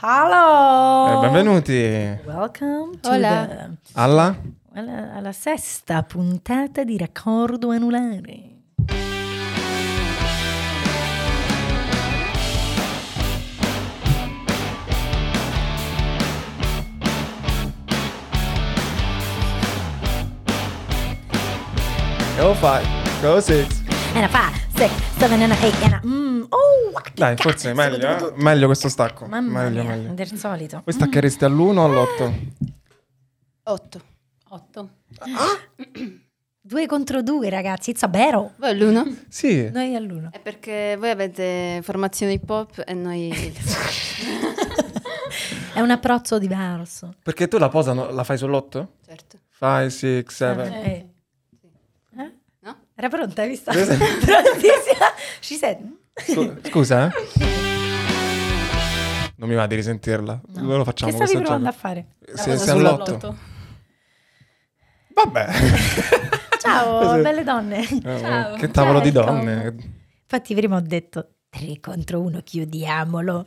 Hello. Eh, benvenuti Welcome to Hola. the- alla... alla, alla sesta puntata di raccordo anulare. Go five, go six. And a five, six, seven and a eight and a... Mm, oh, che Dai, cazzo, forse è meglio, eh? Meglio questo stacco. Mamma meglio, mia, meglio. del solito. Voi stacchereste all'1 o all'8? 8. 8. Due contro due, ragazzi. It's a battle. Voi all'uno? Sì. Noi all'uno. È perché voi avete formazione hip hop e noi... È un approccio diverso. Perché tu la posa no- la fai sull'8? certo. 5, 6, 7. Eh. Eh? Era pronta, hai visto? Sì, sì. Prontissima. She said... Scusa, eh? Non mi va di risentirla. No. Dove lo facciamo Che stavi provando a gioco? fare? Se, se cosa all'8. sull'8. Vabbè. Ciao, belle donne. Ciao. Che tavolo di Welcome. donne. Infatti prima ho detto 3 contro 1, chiudiamolo.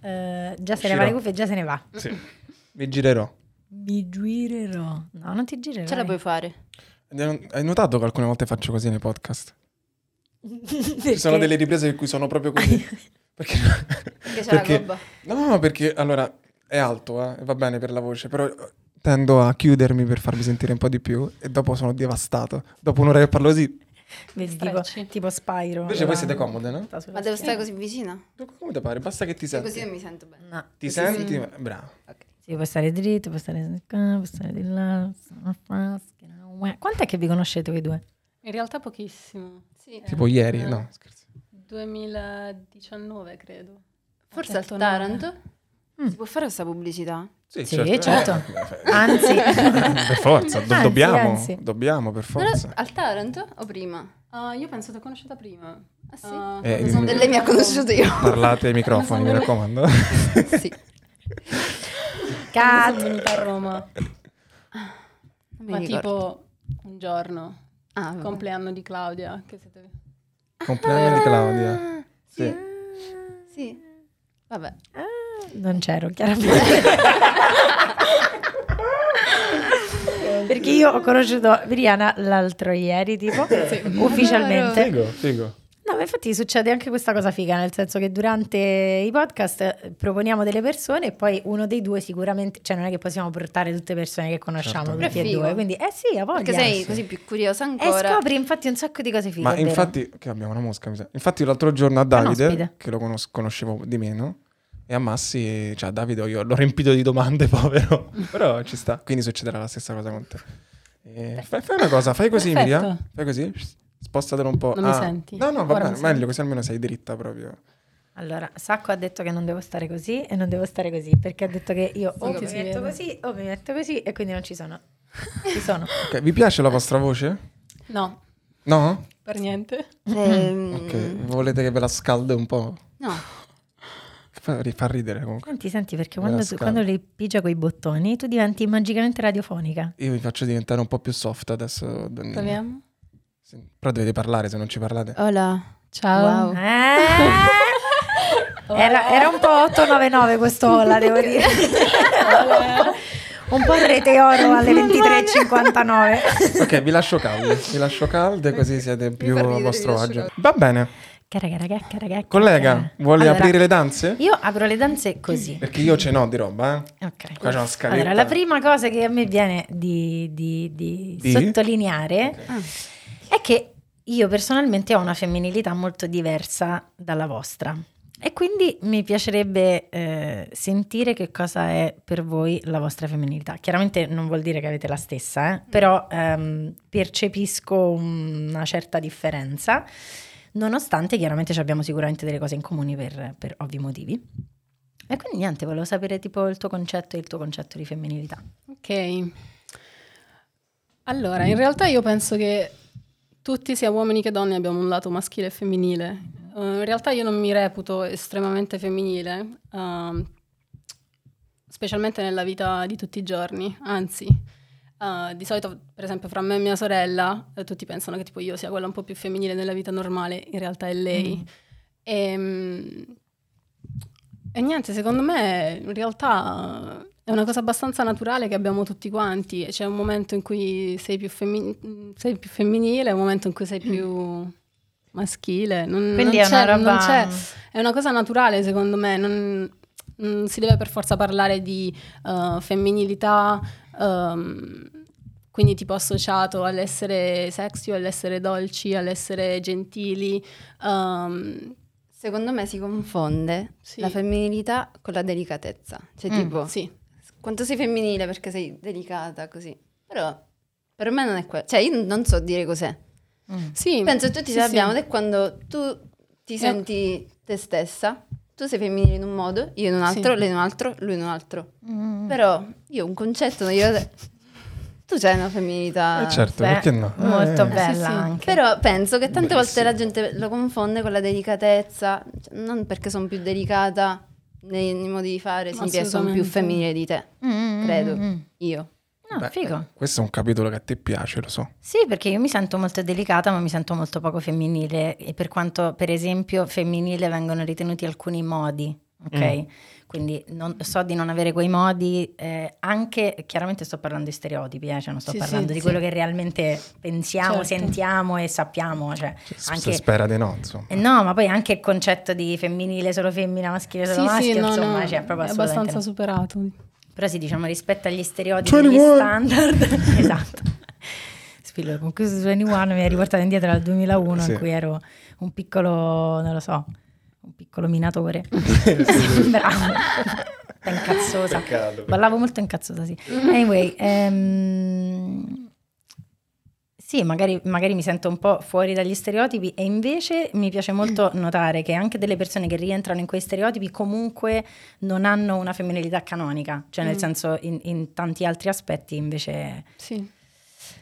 Eh, già se ne va le cuffie, già se ne va. Sì. Mi girerò. Mi girerò. No, non ti girerò. Ce la puoi fare. Hai notato che alcune volte faccio così nei podcast? Ci sono delle riprese in cui sono proprio così. Perché... Perché c'è Perché- la gobba. No, no, perché allora è alto, eh, e va bene per la voce, però tendo a chiudermi per farmi sentire un po' di più e dopo sono devastato. Dopo un'ora che parlo così, Vedi, tipo, tipo Spyro. invece voi siete comode, no? Ma devo stare così vicina? Come ti pare? Basta che ti senti. così non mi sento bene. No, Ti così senti? sì. Bravo. Sì, puoi stare dritto, puoi stare qua, puoi stare di là. Quant'è che vi conoscete voi due? In realtà pochissimo. Sì. Tipo ieri, Eh. no, scherzo. 2019 credo. Forse al Taranto? Mm. Si può fare questa pubblicità? Sì, certo. Anzi, per forza, do- Anzi, dobbiamo, anzi. dobbiamo per Non è- forza. al Taranto o prima? Ah, io penso che l'ho conosciuta prima. Ah sì? Ah, Eh, quando sono il- E lei mi ha venuta- conosciuto io. Parlate ai microfoni, mi raccomando. sì. Venuta a Roma. Non mi Ma ricordo. tipo un giorno. Ah, vabbè. Compleanno di Claudia. Che siete... Compleanno di Claudia. Ah, Sì. Sì. Vabbè. Non c'ero, chiaramente. Perché io ho conosciuto Briana l'altro ieri, tipo, ufficialmente. Figo, figo. No, ma infatti succede anche questa cosa figa, nel senso che durante i podcast eh, proponiamo delle persone e poi uno dei due sicuramente, cioè non è che possiamo portare tutte le persone che conosciamo, Certo. tutti e è figo. due, quindi eh sì, a voglia. Perché sei così più curiosa E ancora. scopri infatti un sacco di cose fighe. Ma infatti, che abbiamo una mosca, mi sa. Infatti l'altro giorno a Davide, che lo conos- conoscevo di meno, e a Massi, cioè a Davide io l'ho riempito di domande, povero, però ci sta. Quindi succederà la stessa cosa con te. E fai, fai una cosa, fai così Perfetto. Miriam, fai così, spostatelo un po'. Non mi senti? No, no, va bene, meglio così almeno sei dritta proprio. Allora, Sacco ha detto che non devo stare così e non devo stare così, perché ha detto che io o mi metto vede. così o mi metto così e quindi non ci sono. Ci sono. Ok, vi piace la vostra voce? No, No? per niente. Ehm, Ok, volete che ve la scalde un po'? No. Fa, fa ridere comunque. Senti, senti, perché quando, tu, quando li pigia quei bottoni tu diventi magicamente radiofonica. Io vi faccio diventare un po' più soft adesso. Proviamo. Sì. Però dovete parlare se non ci parlate. Hola. Ciao. Wow. Eh? Era, era un po' 899 questo Ola, devo dire. un po' rete oro alle 23.59. Ok, vi lascio calde. Vi lascio calde così siete più a vostro agio. Va bene. Collega, vuole Allora, aprire le danze? Io apro le danze così. Perché io ce n'ho di roba, eh. Ok. Qua c'è una scaletta. Allora, la prima cosa che a me viene di, di- di Di? sottolineare Ah. È che io personalmente ho una femminilità molto diversa dalla vostra. E quindi mi piacerebbe eh, sentire che cosa è per voi la vostra femminilità. Chiaramente non vuol dire che avete la stessa, eh, però ehm, percepisco una certa differenza, nonostante chiaramente ci abbiamo sicuramente delle cose in comune per, per ovvi motivi. E quindi niente, volevo sapere tipo il tuo concetto e il tuo concetto di femminilità. Ok. Allora, in realtà io penso che tutti, sia uomini che donne, abbiamo un lato maschile e femminile. Eh, in realtà io non mi reputo estremamente femminile, ehm, specialmente nella vita di tutti i giorni, anzi, eh, di solito, per esempio, fra me e mia sorella, eh, tutti pensano che tipo io sia quella un po' più femminile nella vita normale, in realtà è lei. Mm. Ehm, E niente, secondo me in realtà è una cosa abbastanza naturale che abbiamo tutti quanti. C'è un momento in cui sei più, femmi- sei più femminile, un momento in cui sei più maschile. Non, Quindi non è una roba- è una cosa naturale secondo me. Non, non si deve per forza parlare di uh, femminilità, ehm, quindi tipo associato all'essere sexy, all'essere dolci, all'essere gentili. ehm, Secondo me si confonde Sì. la femminilità con la delicatezza. Cioè, Mm, tipo, sì, quanto sei femminile perché sei delicata, così. Però per me non è quello. Cioè, io non so dire cos'è. Mm. sì. Penso che tutti sì, sappiamo sì. ed è quando tu ti Eh. senti te stessa, tu sei femminile in un modo, io in un altro, Sì. lei in un altro, lui in un altro. Mm. Però io un concetto non glielo... Tu c'hai una femminilità... Eh, certo, Beh, perché no? Molto Eh, bella sì, sì. anche. Però penso che tante Beh, volte la gente lo confonde con la delicatezza, cioè, non perché sono più delicata nei, nei modi di fare, significa sono più femminile di te, Mm, mm, credo, mm, mm. io. No, Beh, figo. Questo è un capitolo che a te piace, lo so. Sì, perché io mi sento molto delicata, ma mi sento molto poco femminile. E per quanto, per esempio, femminile vengono ritenuti alcuni modi, ok? Quindi non- so di non avere quei modi, eh, anche, chiaramente sto parlando di stereotipi, eh, cioè non sto Sì, parlando sì, di sì. quello che realmente pensiamo, Certo. sentiamo e sappiamo. Cioè, Si anche, spera di no, insomma. eh, no, ma poi anche il concetto di femminile solo femmina, maschile solo Sì, maschio, sì, no, insomma, no, cioè, proprio è abbastanza superato. Però sì, diciamo, rispetto agli stereotipi, 21. gli standard, esatto. Spillo, con questo 21 mi ha riportato indietro al 2001 Sì. in cui ero un piccolo, non lo so, un piccolo minatore. Bravo. incazzosa. Peccato. Ballavo molto incazzosa, sì. Anyway, ehm, sì, magari, magari mi sento un po' fuori dagli stereotipi e invece mi piace molto notare che anche delle persone che rientrano in quei stereotipi comunque non hanno una femminilità canonica, cioè nel Mm. senso in, in tanti altri aspetti invece... Sì.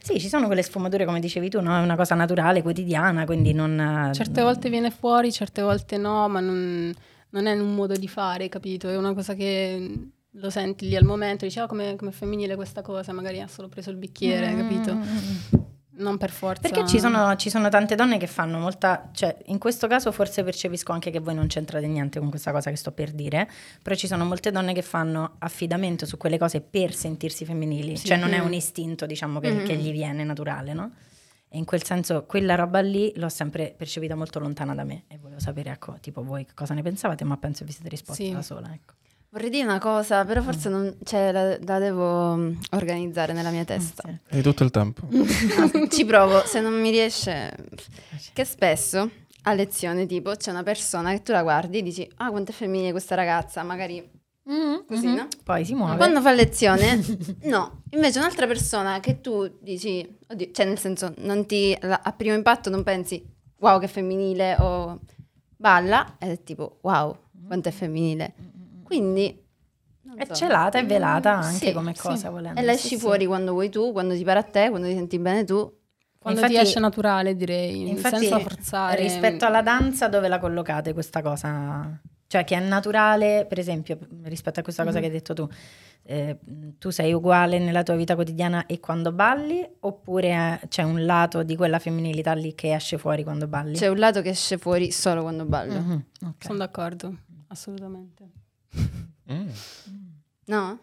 Sì, ci sono quelle sfumature come dicevi tu, no? è una cosa naturale, quotidiana, quindi non... Certe volte viene fuori, certe volte no, ma non, non è un modo di fare, capito? È una cosa che lo senti lì al momento, dici, oh, come, come femminile questa cosa, magari ha solo preso il bicchiere, Mm, capito? Non per forza. Perché ci sono, ci sono tante donne che fanno molta, cioè in questo caso forse percepisco anche che voi non c'entrate niente con questa cosa che sto per dire, però ci sono molte donne che fanno affidamento su quelle cose per sentirsi femminili, Sì. cioè non è Mm. un istinto diciamo che, Mm. che gli viene naturale, no? E in quel senso quella roba lì l'ho sempre percepita molto lontana da me e volevo sapere ecco tipo voi che cosa ne pensavate, ma penso vi siete risposti Sì. da sola, ecco. Vorrei dire una cosa, però forse non, cioè, la, la devo mm, organizzare nella mia testa. Sì. Hai tutto il tempo. Ah, Ci provo, se non mi riesce... Che spesso a lezione tipo c'è una persona che tu la guardi e dici ah quanto è femminile questa ragazza, magari così, Mhm. no? Poi si muove. Quando fa lezione, no. Invece un'altra persona che tu dici, oddio, cioè nel senso, non ti, a primo impatto non pensi, wow che femminile o balla, ed è tipo, wow, quanto è femminile. Quindi... non È so. celata e velata anche Sì, come sì. cosa volendo. E la sì, esci sì. fuori quando vuoi tu, quando ti pare a te, quando ti senti bene tu. Quando Infatti- ti esce naturale, direi, Infatti, senza forzare. rispetto alla danza, dove la collocate questa cosa? Cioè, che è naturale, per esempio, rispetto a questa cosa Mhm. che hai detto tu, eh, tu sei uguale nella tua vita quotidiana e quando balli, oppure c'è un lato di quella femminilità lì che esce fuori quando balli? C'è un lato che esce fuori solo quando ballo. Mhm, ok. Sono d'accordo, assolutamente. Mm. No?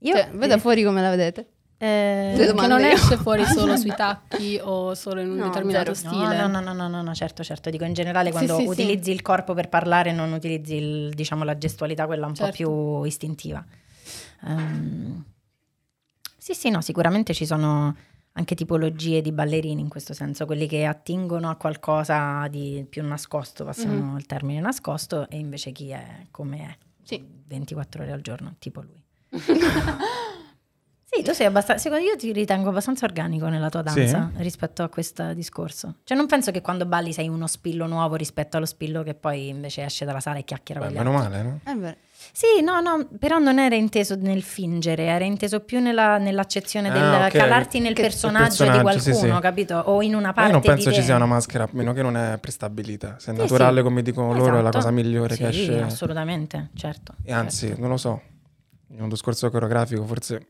Io, Cioè, voi da fuori come la vedete? eh, Che non esce fuori solo sui tacchi o solo in un No, determinato zero. stile. No, no, no, no, no, no, certo, certo. Dico in generale Sì, quando sì, sì. utilizzi il corpo per parlare, non utilizzi il- diciamo, la gestualità, quella un po' Certo. più istintiva. Ehm, sì, sì, no, sicuramente ci sono anche tipologie di ballerini in questo senso, quelli che attingono a qualcosa di più nascosto, passiamo Mhm. il termine nascosto, e invece chi è come è, Sì. 24 ore al giorno, tipo lui. Sì, tu sei abbastanza, secondo io ti ritengo abbastanza organico nella tua Sì? danza rispetto a questo discorso. Cioè non penso che quando balli sei uno spillo nuovo rispetto allo spillo che poi invece esce dalla sala e chiacchiera Beh, con gli meno altri. male, no? È vero. Sì, no, no, però non era inteso nel fingere, era inteso più nella- nell'accezione del Ah, ok. calarti nel personaggio, il di personaggio, sì, qualcuno, sì. capito? O in una parte Io non penso ci sia una maschera, a meno che non è prestabilita. Se è Sì, naturale, come dicono loro, è la Esatto. cosa migliore che esce. assolutamente, certo. E anzi, certo. non lo so, in un discorso coreografico forse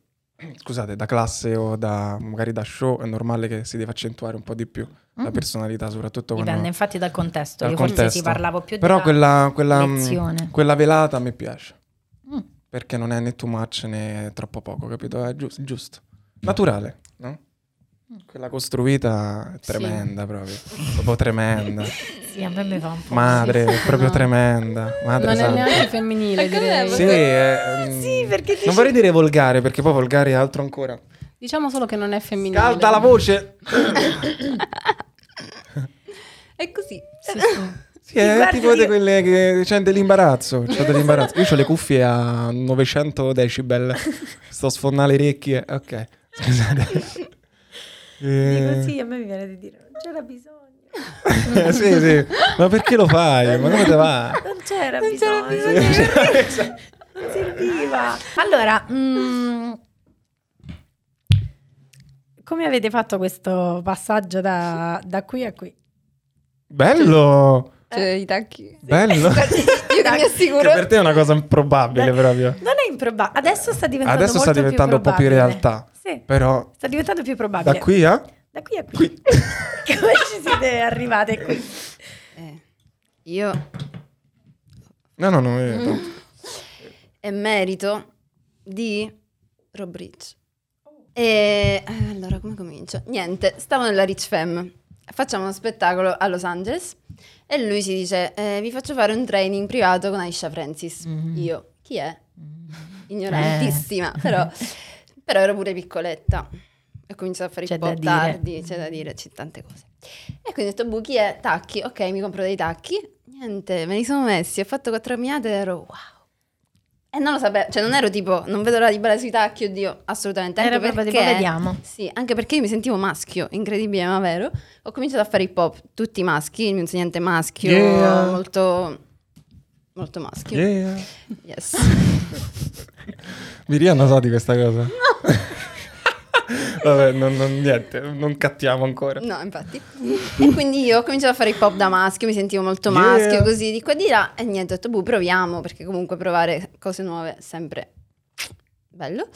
scusate, da classe o da magari da show, è normale che si deve accentuare un po' di più la Mm. personalità, soprattutto Dipende quando... infatti dal contesto. dal Io forse contesto. si parlavo più Però quella, quella, mm, quella velata me piace, Mm. perché non è né too much né troppo poco, capito? È giusto, giusto. naturale, no? Mm. Quella costruita è Sì. tremenda proprio, proprio tremenda. Sì, a me mi fa un po'. Madre, Sì, proprio no. tremenda. Madre Non è santa. neanche femminile, direi. Sì, è, mm, Sì, perché dici- Non vorrei dire volgare, perché poi volgare è altro ancora. Diciamo solo che non è femminile. Calda la voce! È così. Sì, sì. Sì, è tipo di quelle che c'è dell'imbarazzo. C'ho dell'imbarazzo. Io ho le cuffie a 900 decibel. Sto a sfondare le orecchie. Ok, scusate. Eh, Dico sì, a me mi viene di dire, non c'era bisogno. eh, sì, sì. Ma perché lo fai? Ma come te va? Non c'era Non c'era bisogno. bisogno. Non serviva. Allora, mm, come avete fatto questo passaggio da, da qui a qui? Bello! Cioè, i tacchi. Bello! Io che mi Che assicuro. per te è una cosa improbabile Beh, proprio. Non è improbabile. Adesso sta diventando Adesso sta molto diventando un po' più probabile. realtà. Sì, Però sta diventando più probabile. da qui a... Da qui a qui. Qui. Come ci siete arrivate qui? Eh, io No, no, no. eh, è merito di Rob Rich. E eh, allora come comincio? Niente, stavo nella Rich Fam. Facciamo uno spettacolo a Los Angeles e lui si dice: eh, Vi faccio fare un training privato con Aisha Francis. Mhm. Io, chi è? Ignorantissima, però, però ero pure piccoletta. E ho cominciato a fare C'è un po' dire. tardi, c'è da dire, c'è tante cose. E quindi ho detto, Bu, chi è? Tacchi, ok, mi compro dei tacchi. Niente, me li sono messi, ho fatto quattro camminate ed ero wow. E non lo sapevo, cioè non ero tipo, non vedo l'ora di ballare sui tacchi, oddio, assolutamente. Era proprio perché, tipo, vediamo. Sì, anche perché io mi sentivo maschio, incredibile ma vero. Ho cominciato a fare hip hop, tutti maschi, il mio insegnante maschio, Yeah. molto, molto maschio. Yeah. Yes. Miriam sa di questa cosa. Vabbè, non, non- niente, non cattiamo ancora. No, infatti. E quindi io ho cominciato a fare hip hop da maschio, mi sentivo molto Yeah. maschio, così di qua e di là. E niente, ho detto, boh, proviamo, perché comunque provare cose nuove è sempre bello.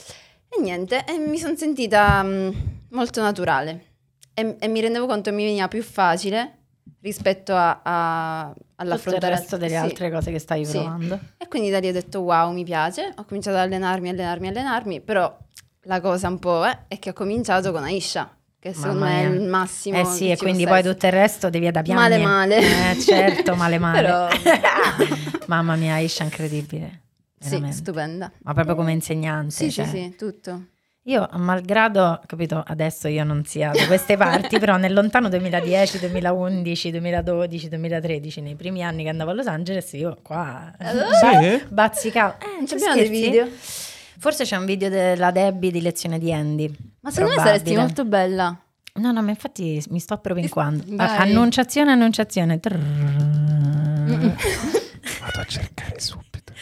E niente, e mi sono sentita mm, molto naturale. E, e mi rendevo conto che mi veniva più facile rispetto a, a, Tutto il all'affrontare... resto delle sì. altre cose che stavi Sì. provando. E quindi da lì ho detto wow, mi piace. Ho cominciato ad allenarmi, allenarmi, allenarmi, però la cosa un po' eh, è che ho cominciato con Aisha, che secondo me è il massimo. Eh sì, e quindi poi tutto il resto devi da piangere. Male, male. Eh, certo, male male. Però- Mamma mia, Aisha, incredibile. Sì, Veramente. stupenda. Ma proprio come insegnante. Sì, cioè. sì, sì, tutto. Io, malgrado, capito, adesso io non sia da queste parti, però nel lontano 2010, 2011, 2012, 2013, nei primi anni che andavo a Los Angeles, io qua Sì? bazzicavo. Eh, Non ci abbiamo dei scherzi? video? Forse c'è un video della Debbie di lezione di Andy. Ma secondo me saresti molto bella. No, no, ma infatti mi sto proprio inquando. Dai. A- Annunciazione, annunciazione. Vado a cercare subito.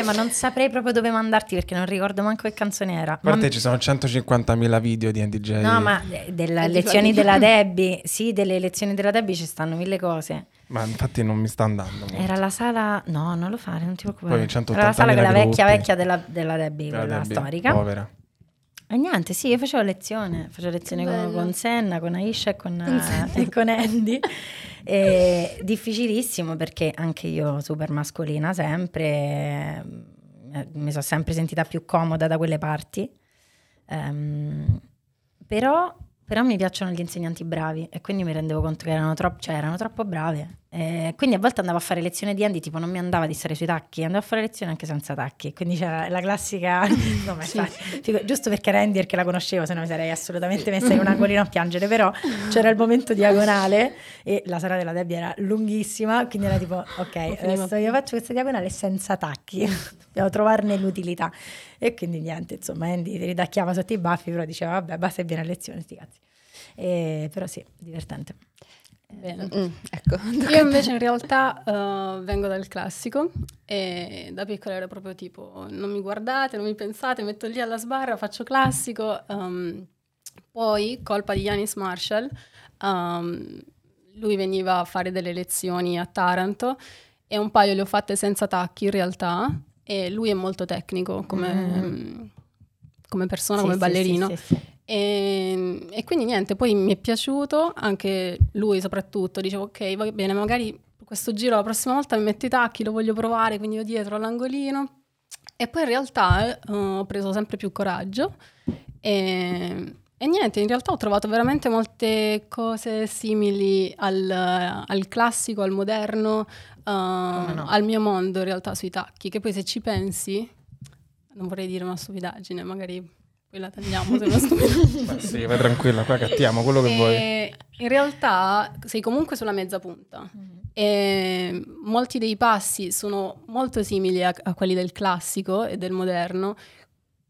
Eh, ma non saprei proprio dove mandarti perché non ricordo manco che canzone era. A parte Ma- ci sono 150.000 video di NDJ. No, ma eh, delle lezioni della Debbie, sì, delle lezioni della Debbie ci stanno mille cose. Ma infatti non mi sta andando. molto. Era la sala, no, non lo fare, non ti preoccupare. Poi 180.000 Era la sala quella vecchia, gruppi. vecchia della, della Debbie, La quella Debbie, storica. Povera. E niente, sì, io facevo lezione, facevo lezione con, con Senna, con Aisha e con, Con eh, e con Andy. E difficilissimo perché anche io super mascolina sempre, eh, mi sono sempre sentita più comoda da quelle parti. Ehm, però, però mi piacciono gli insegnanti bravi e quindi mi rendevo conto che erano, troppo, cioè, erano troppo brave. E quindi a volte andavo a fare lezione di Andy, tipo non mi andava di stare sui tacchi, andavo a fare lezione anche senza tacchi. Quindi c'era la classica... no, ma infatti, figo- giusto perché era Andy perché la conoscevo, se no mi sarei assolutamente messa in un angolino a piangere, però c'era il momento diagonale e la sala della Debbie era lunghissima, quindi era tipo, ok, adesso io faccio questa diagonale senza tacchi, dobbiamo trovarne l'utilità. E quindi niente, insomma, Andy ridacchiava sotto i baffi, però diceva, vabbè, basta e viene a lezione, sti cazzi. E, però sì, divertente. Bene. Mm, ecco. Io invece in realtà eh, vengo dal classico e da piccola ero proprio tipo non mi guardate, non mi pensate, metto lì alla sbarra, faccio classico. ehm, poi, colpa di Yanis Marshall, ehm, lui veniva a fare delle lezioni a Taranto e un paio le ho fatte senza tacchi in realtà e lui è molto tecnico come... Mm. come persona, Sì, come ballerino. sì, sì. E, e quindi niente, poi mi è piaciuto, anche lui soprattutto, dicevo ok, va bene, magari questo giro la prossima volta mi metto i tacchi, lo voglio provare, quindi io dietro all'angolino. E poi in realtà eh, ho preso sempre più coraggio e, e niente, in realtà ho trovato veramente molte cose simili al, al classico, al moderno, eh, no? al mio mondo in realtà sui tacchi, che poi se ci pensi, non vorrei dire una stupidaggine, magari poi la tagliamo se stupidaggine. Ma sì, vai tranquilla, qua cattiamo quello che vuoi. E in realtà sei comunque sulla mezza punta. E molti dei passi sono molto simili a, a quelli del classico e del moderno.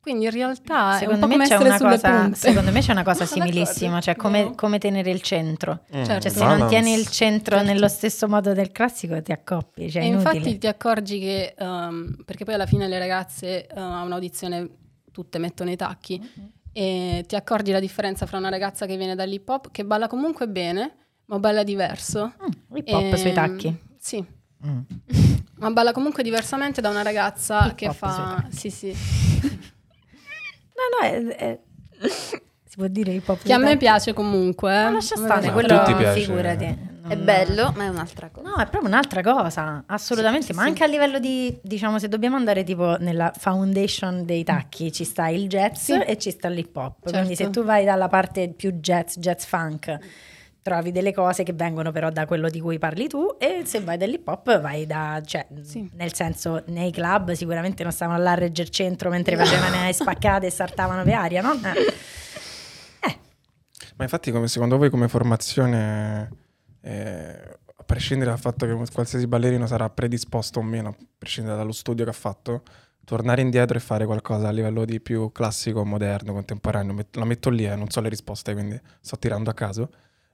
Quindi in realtà Secondo è un po' me, c'è una cosa, secondo me c'è una cosa similissima, cioè come, No. come tenere il centro. Mm, certo. Cioè se balance. non tieni il centro Certo. nello stesso modo del classico ti accoppi, cioè e infatti ti accorgi che, ehm, perché poi alla fine le ragazze eh, a un'audizione tutte mettono i tacchi, e ti accorgi la differenza fra una ragazza che viene dall'hip hop, che balla comunque bene, ma balla diverso. Mm, hip hop sui Ehm, tacchi. Sì, Mm. ma balla comunque diversamente da una ragazza Hip che fa... Sì, sì. No, no, è- è- si può dire hip hop Che a sui me piace comunque. eh. Ma lascia stare, quello figurati. È Non- bello, ma è un'altra cosa. No, è proprio un'altra cosa, assolutamente, Sì, ma sì. anche a livello di, diciamo, se dobbiamo andare tipo nella foundation dei tacchi, ci sta il jazz Sì. e ci sta l'hip hop, Certo. quindi se tu vai dalla parte più jazz, jazz funk, trovi delle cose che vengono però da quello di cui parli tu e se vai dall'hip hop vai da, cioè, Sì. nel senso, nei club sicuramente non stavano là a regger centro mentre facevano le spaccate e saltavano per aria, no? Eh, Ma infatti, come secondo voi, come formazione, eh, a prescindere dal fatto che qualsiasi ballerino sarà predisposto o meno, a prescindere dallo studio che ha fatto, tornare indietro e fare qualcosa a livello di più classico, moderno, contemporaneo, met- la metto lì e non so le risposte, quindi sto tirando a caso,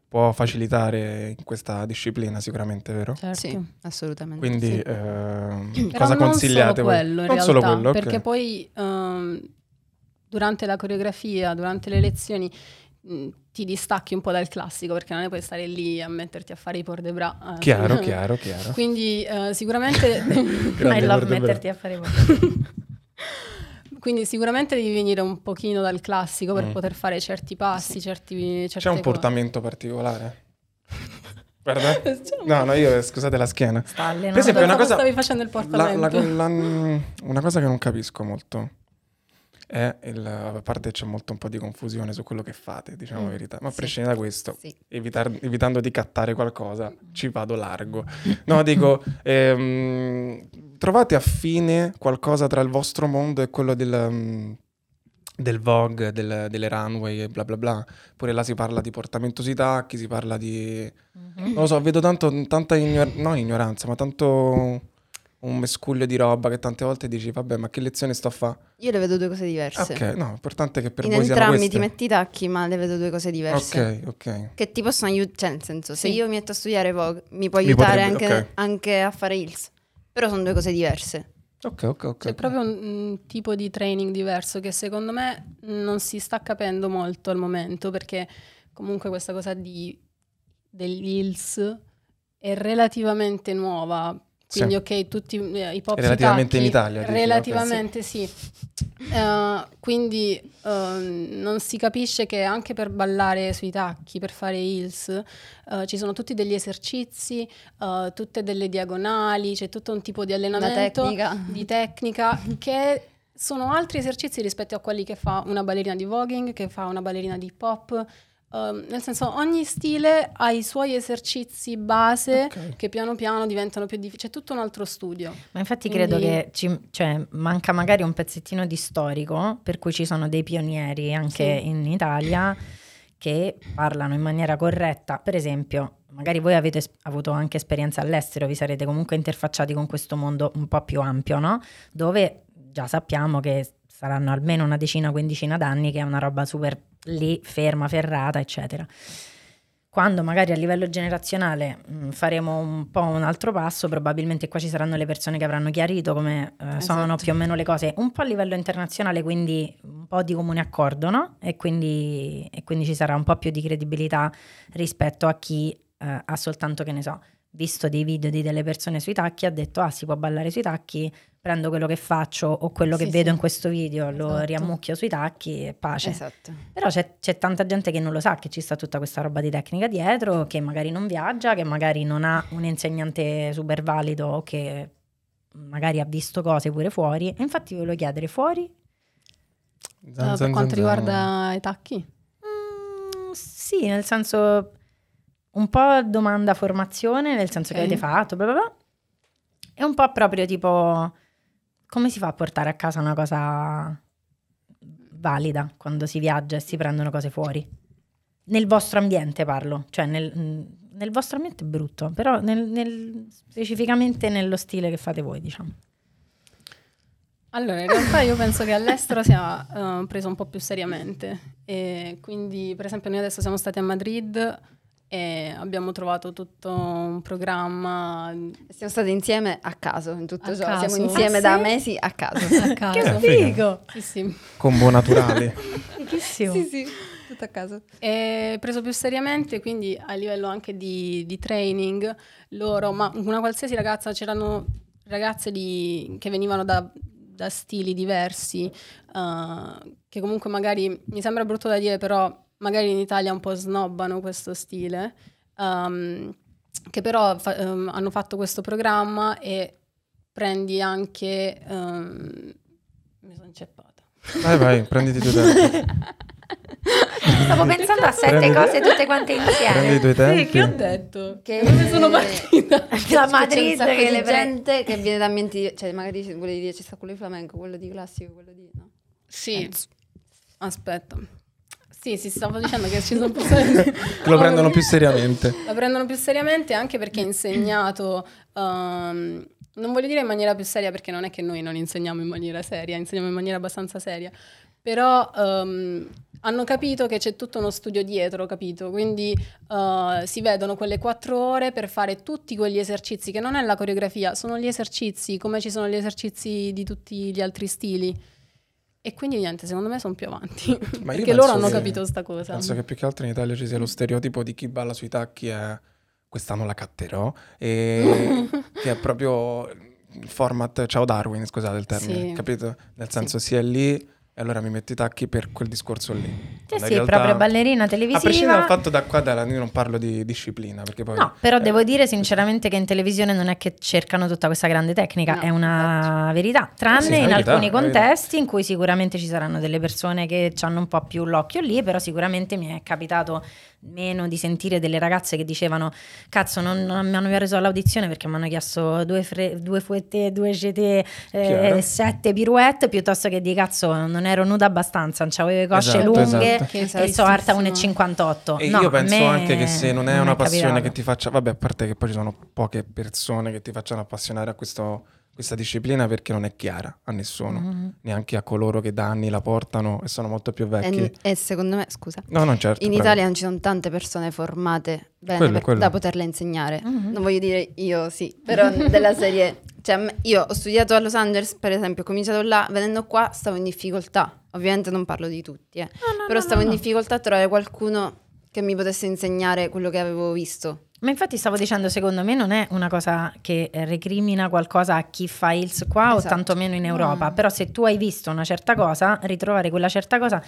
può facilitare in questa disciplina sicuramente, vero? Certo. Sì, assolutamente. Quindi, sì. ehm, Però cosa non consigliate solo voi? quello, in non realtà, solo quello, ok. perché poi ehm, durante la coreografia, durante le lezioni ti distacchi un po' dal classico perché non è puoi stare lì a metterti a fare i port de bras. eh, Chiaro, chiaro, chiaro. Quindi eh, sicuramente I love metterti a fare voi. quindi sicuramente devi venire un pochino dal classico per Mm. poter fare certi passi, certi certe C'è un cose. portamento particolare? Guarda. No, no, io scusate la schiena. Sta allenando. Per esempio, una cosa, stavi facendo il la- portamento. la- la- una cosa che non capisco molto è il, a parte c'è molto un po' di confusione su quello che fate, diciamo la Mm, verità, ma a sì. prescindere da questo, Sì. evitar- evitando di cattare qualcosa, ci vado largo. No, dico, ehm, trovate affine qualcosa tra il vostro mondo e quello del, mm, del Vogue, del- delle runway e bla bla bla. Pure là si parla di portamento sui tacchi, si parla di... Mhm. Non lo so, vedo tanto, tanta ignor- non ignoranza, ma tanto un mescuglio di roba che tante volte dici, vabbè, ma che lezione sto a fare? Io le vedo due cose diverse. Ok, no, l'importante è che per In voi siano entrambi queste. ti metti i tacchi, ma le vedo due cose diverse. Ok, ok. Che ti possono aiutare, cioè nel senso, se Sì. io mi metto a studiare Vogue, mi può Mi aiutare potrebbe- anche, ok. anche a fare Hills. Però sono due cose diverse. Ok, ok, ok. C'è proprio un, un tipo di training diverso che secondo me non si sta capendo molto al momento perché comunque questa cosa di, degli hills è relativamente nuova. Quindi Sì. ok, tutti eh, i pop Relativamente in tacchi, Italia, dici, Relativamente sì. Eh, quindi ehm, non si capisce che anche per ballare sui tacchi, per fare hills, eh, ci sono tutti degli esercizi, eh, tutte delle diagonali, c'è tutto un tipo di allenamento tecnica. di tecnica che sono altri esercizi rispetto a quelli che fa una ballerina di voguing, che fa una ballerina di hip hop. Um, nel senso, ogni stile ha i suoi esercizi base Ok. che piano piano diventano più difficili. C'è tutto un altro studio. Ma infatti Quindi- credo che ci, cioè, manca magari un pezzettino di storico, per cui ci sono dei pionieri anche Sì. in Italia che parlano in maniera corretta. Per esempio, magari voi avete es- avuto anche esperienza all'estero, vi sarete comunque interfacciati con questo mondo un po' più ampio, no? Dove già sappiamo che saranno almeno una decina, quindicina d'anni che è una roba super lì, ferma, ferrata, eccetera. Quando magari a livello generazionale mh, faremo un po' un altro passo, probabilmente qua ci saranno le persone che avranno chiarito come eh, sono Esatto. più o meno le cose, un po' a livello internazionale, quindi un po' di comune accordo, no? E quindi, e quindi ci sarà un po' più di credibilità rispetto a chi eh, ha soltanto, che ne so, visto dei video di delle persone sui tacchi, ha detto ah si può ballare sui tacchi, prendo quello che faccio o quello che Sì, vedo sì. in questo video, lo Esatto. riammucchio sui tacchi e pace. Esatto. Però c'è, c'è tanta gente che non lo sa, che ci sta tutta questa roba di tecnica dietro, che magari non viaggia, che magari non ha un insegnante super valido o che magari ha visto cose pure fuori. E infatti volevo chiedere fuori? Zan, zan, per quanto zan, riguarda i tacchi? Mm, sì, nel senso un po' domanda formazione, nel senso Ok. che avete fatto, bla bla bla, e un po' proprio tipo come si fa a portare a casa una cosa valida quando si viaggia e si prendono cose fuori? Nel vostro ambiente parlo, cioè nel, nel vostro ambiente è brutto, però nel- nel- specificamente nello stile che fate voi, diciamo. Allora, in realtà io penso che all'estero sia eh, preso un po' più seriamente. E quindi, per esempio, noi adesso siamo stati a Madrid e abbiamo trovato tutto un programma Siamo state insieme a caso in tutto A ciò. caso. Siamo insieme Ah, da sì? mesi a caso. a caso. Che figo. Sì, sì. Combo naturale. Fighissimo. sì, tutto a caso. E preso più seriamente, quindi a livello anche di, di training, loro, ma una qualsiasi ragazza, c'erano ragazze di- che venivano da, da stili diversi, eh, che comunque magari, mi sembra brutto da dire, però magari in Italia un po' snobbano questo stile, ehm, che però fa- ehm, hanno fatto questo programma e prendi anche... ehm, mi sono inceppata. Vai, vai, prenditi due tempi. Stavo pensando a sette Prendi- cose tutte quante insieme. Prendi i tuoi Sì, tempi. che ho detto? Che- Dove sono partita? La Madrid che di le pre- gente che viene da ambienti, cioè magari volevi dire c'è sta quello di flamenco, quello di classico, quello di no. Sì. Aspetta. Sì, sì, stavo dicendo che ci sono persone Che lo prendono più seriamente. La prendono più seriamente anche perché è insegnato, ehm, non voglio dire in maniera più seria perché non è che noi non insegniamo in maniera seria, insegniamo in maniera abbastanza seria, però ehm, hanno capito che c'è tutto uno studio dietro, capito? Quindi eh, si vedono quelle quattro ore per fare tutti quegli esercizi, che non è la coreografia, sono gli esercizi, come ci sono gli esercizi di tutti gli altri stili. E quindi niente, secondo me sono più avanti, Ma perché loro hanno che- capito sta cosa. Penso che più che altro in Italia ci sia lo stereotipo di chi balla sui tacchi è quest'anno la catterò e che è proprio il format ciao Darwin, scusate il termine, Sì. capito? Nel senso si è lì e allora mi metto i tacchi per quel discorso lì. Sì, sì, realtà- proprio ballerina A prescindere televisiva. dal fatto da qua, da, io non parlo di disciplina, perché poi... No, però eh, devo dire sinceramente che in televisione non è che cercano tutta questa grande tecnica, No, è una verità, tranne Sì, in verità, alcuni contesti in cui sicuramente ci saranno delle persone che hanno un po' più l'occhio lì, però sicuramente mi è capitato meno di sentire delle ragazze che dicevano cazzo non, non mi hanno preso all'audizione perché mi hanno chiesto due, fre- due fouetté, due jeté, eh, sette pirouette piuttosto che di cazzo non ero nuda abbastanza, non avevo le cosce Esatto, lunghe esatto. Che e so alta tristissimo. 1,58 E No, io penso me anche che se non è una passione capitato. che ti faccia, vabbè, a parte che poi ci sono poche persone che ti facciano appassionare a questo- questa disciplina perché non è chiara a nessuno, Mhm. neanche a coloro che da anni la portano e sono molto più vecchi. E, e secondo me, scusa, no, non certo. in prego. Italia non ci sono tante persone formate bene Quello, per- quello. da poterle insegnare. Mhm. Non voglio dire io sì, però della serie... Cioè, io ho studiato a Los Angeles, per esempio, ho cominciato là, venendo qua stavo in difficoltà. Ovviamente non parlo di tutti, eh. No, no, però no, stavo no, in no. difficoltà a trovare qualcuno che mi potesse insegnare quello che avevo visto. Ma infatti stavo dicendo, secondo me non è una cosa che recrimina qualcosa a chi fa ILS qua o Esatto. tantomeno in Europa, No. però se tu hai visto una certa cosa, ritrovare quella certa cosa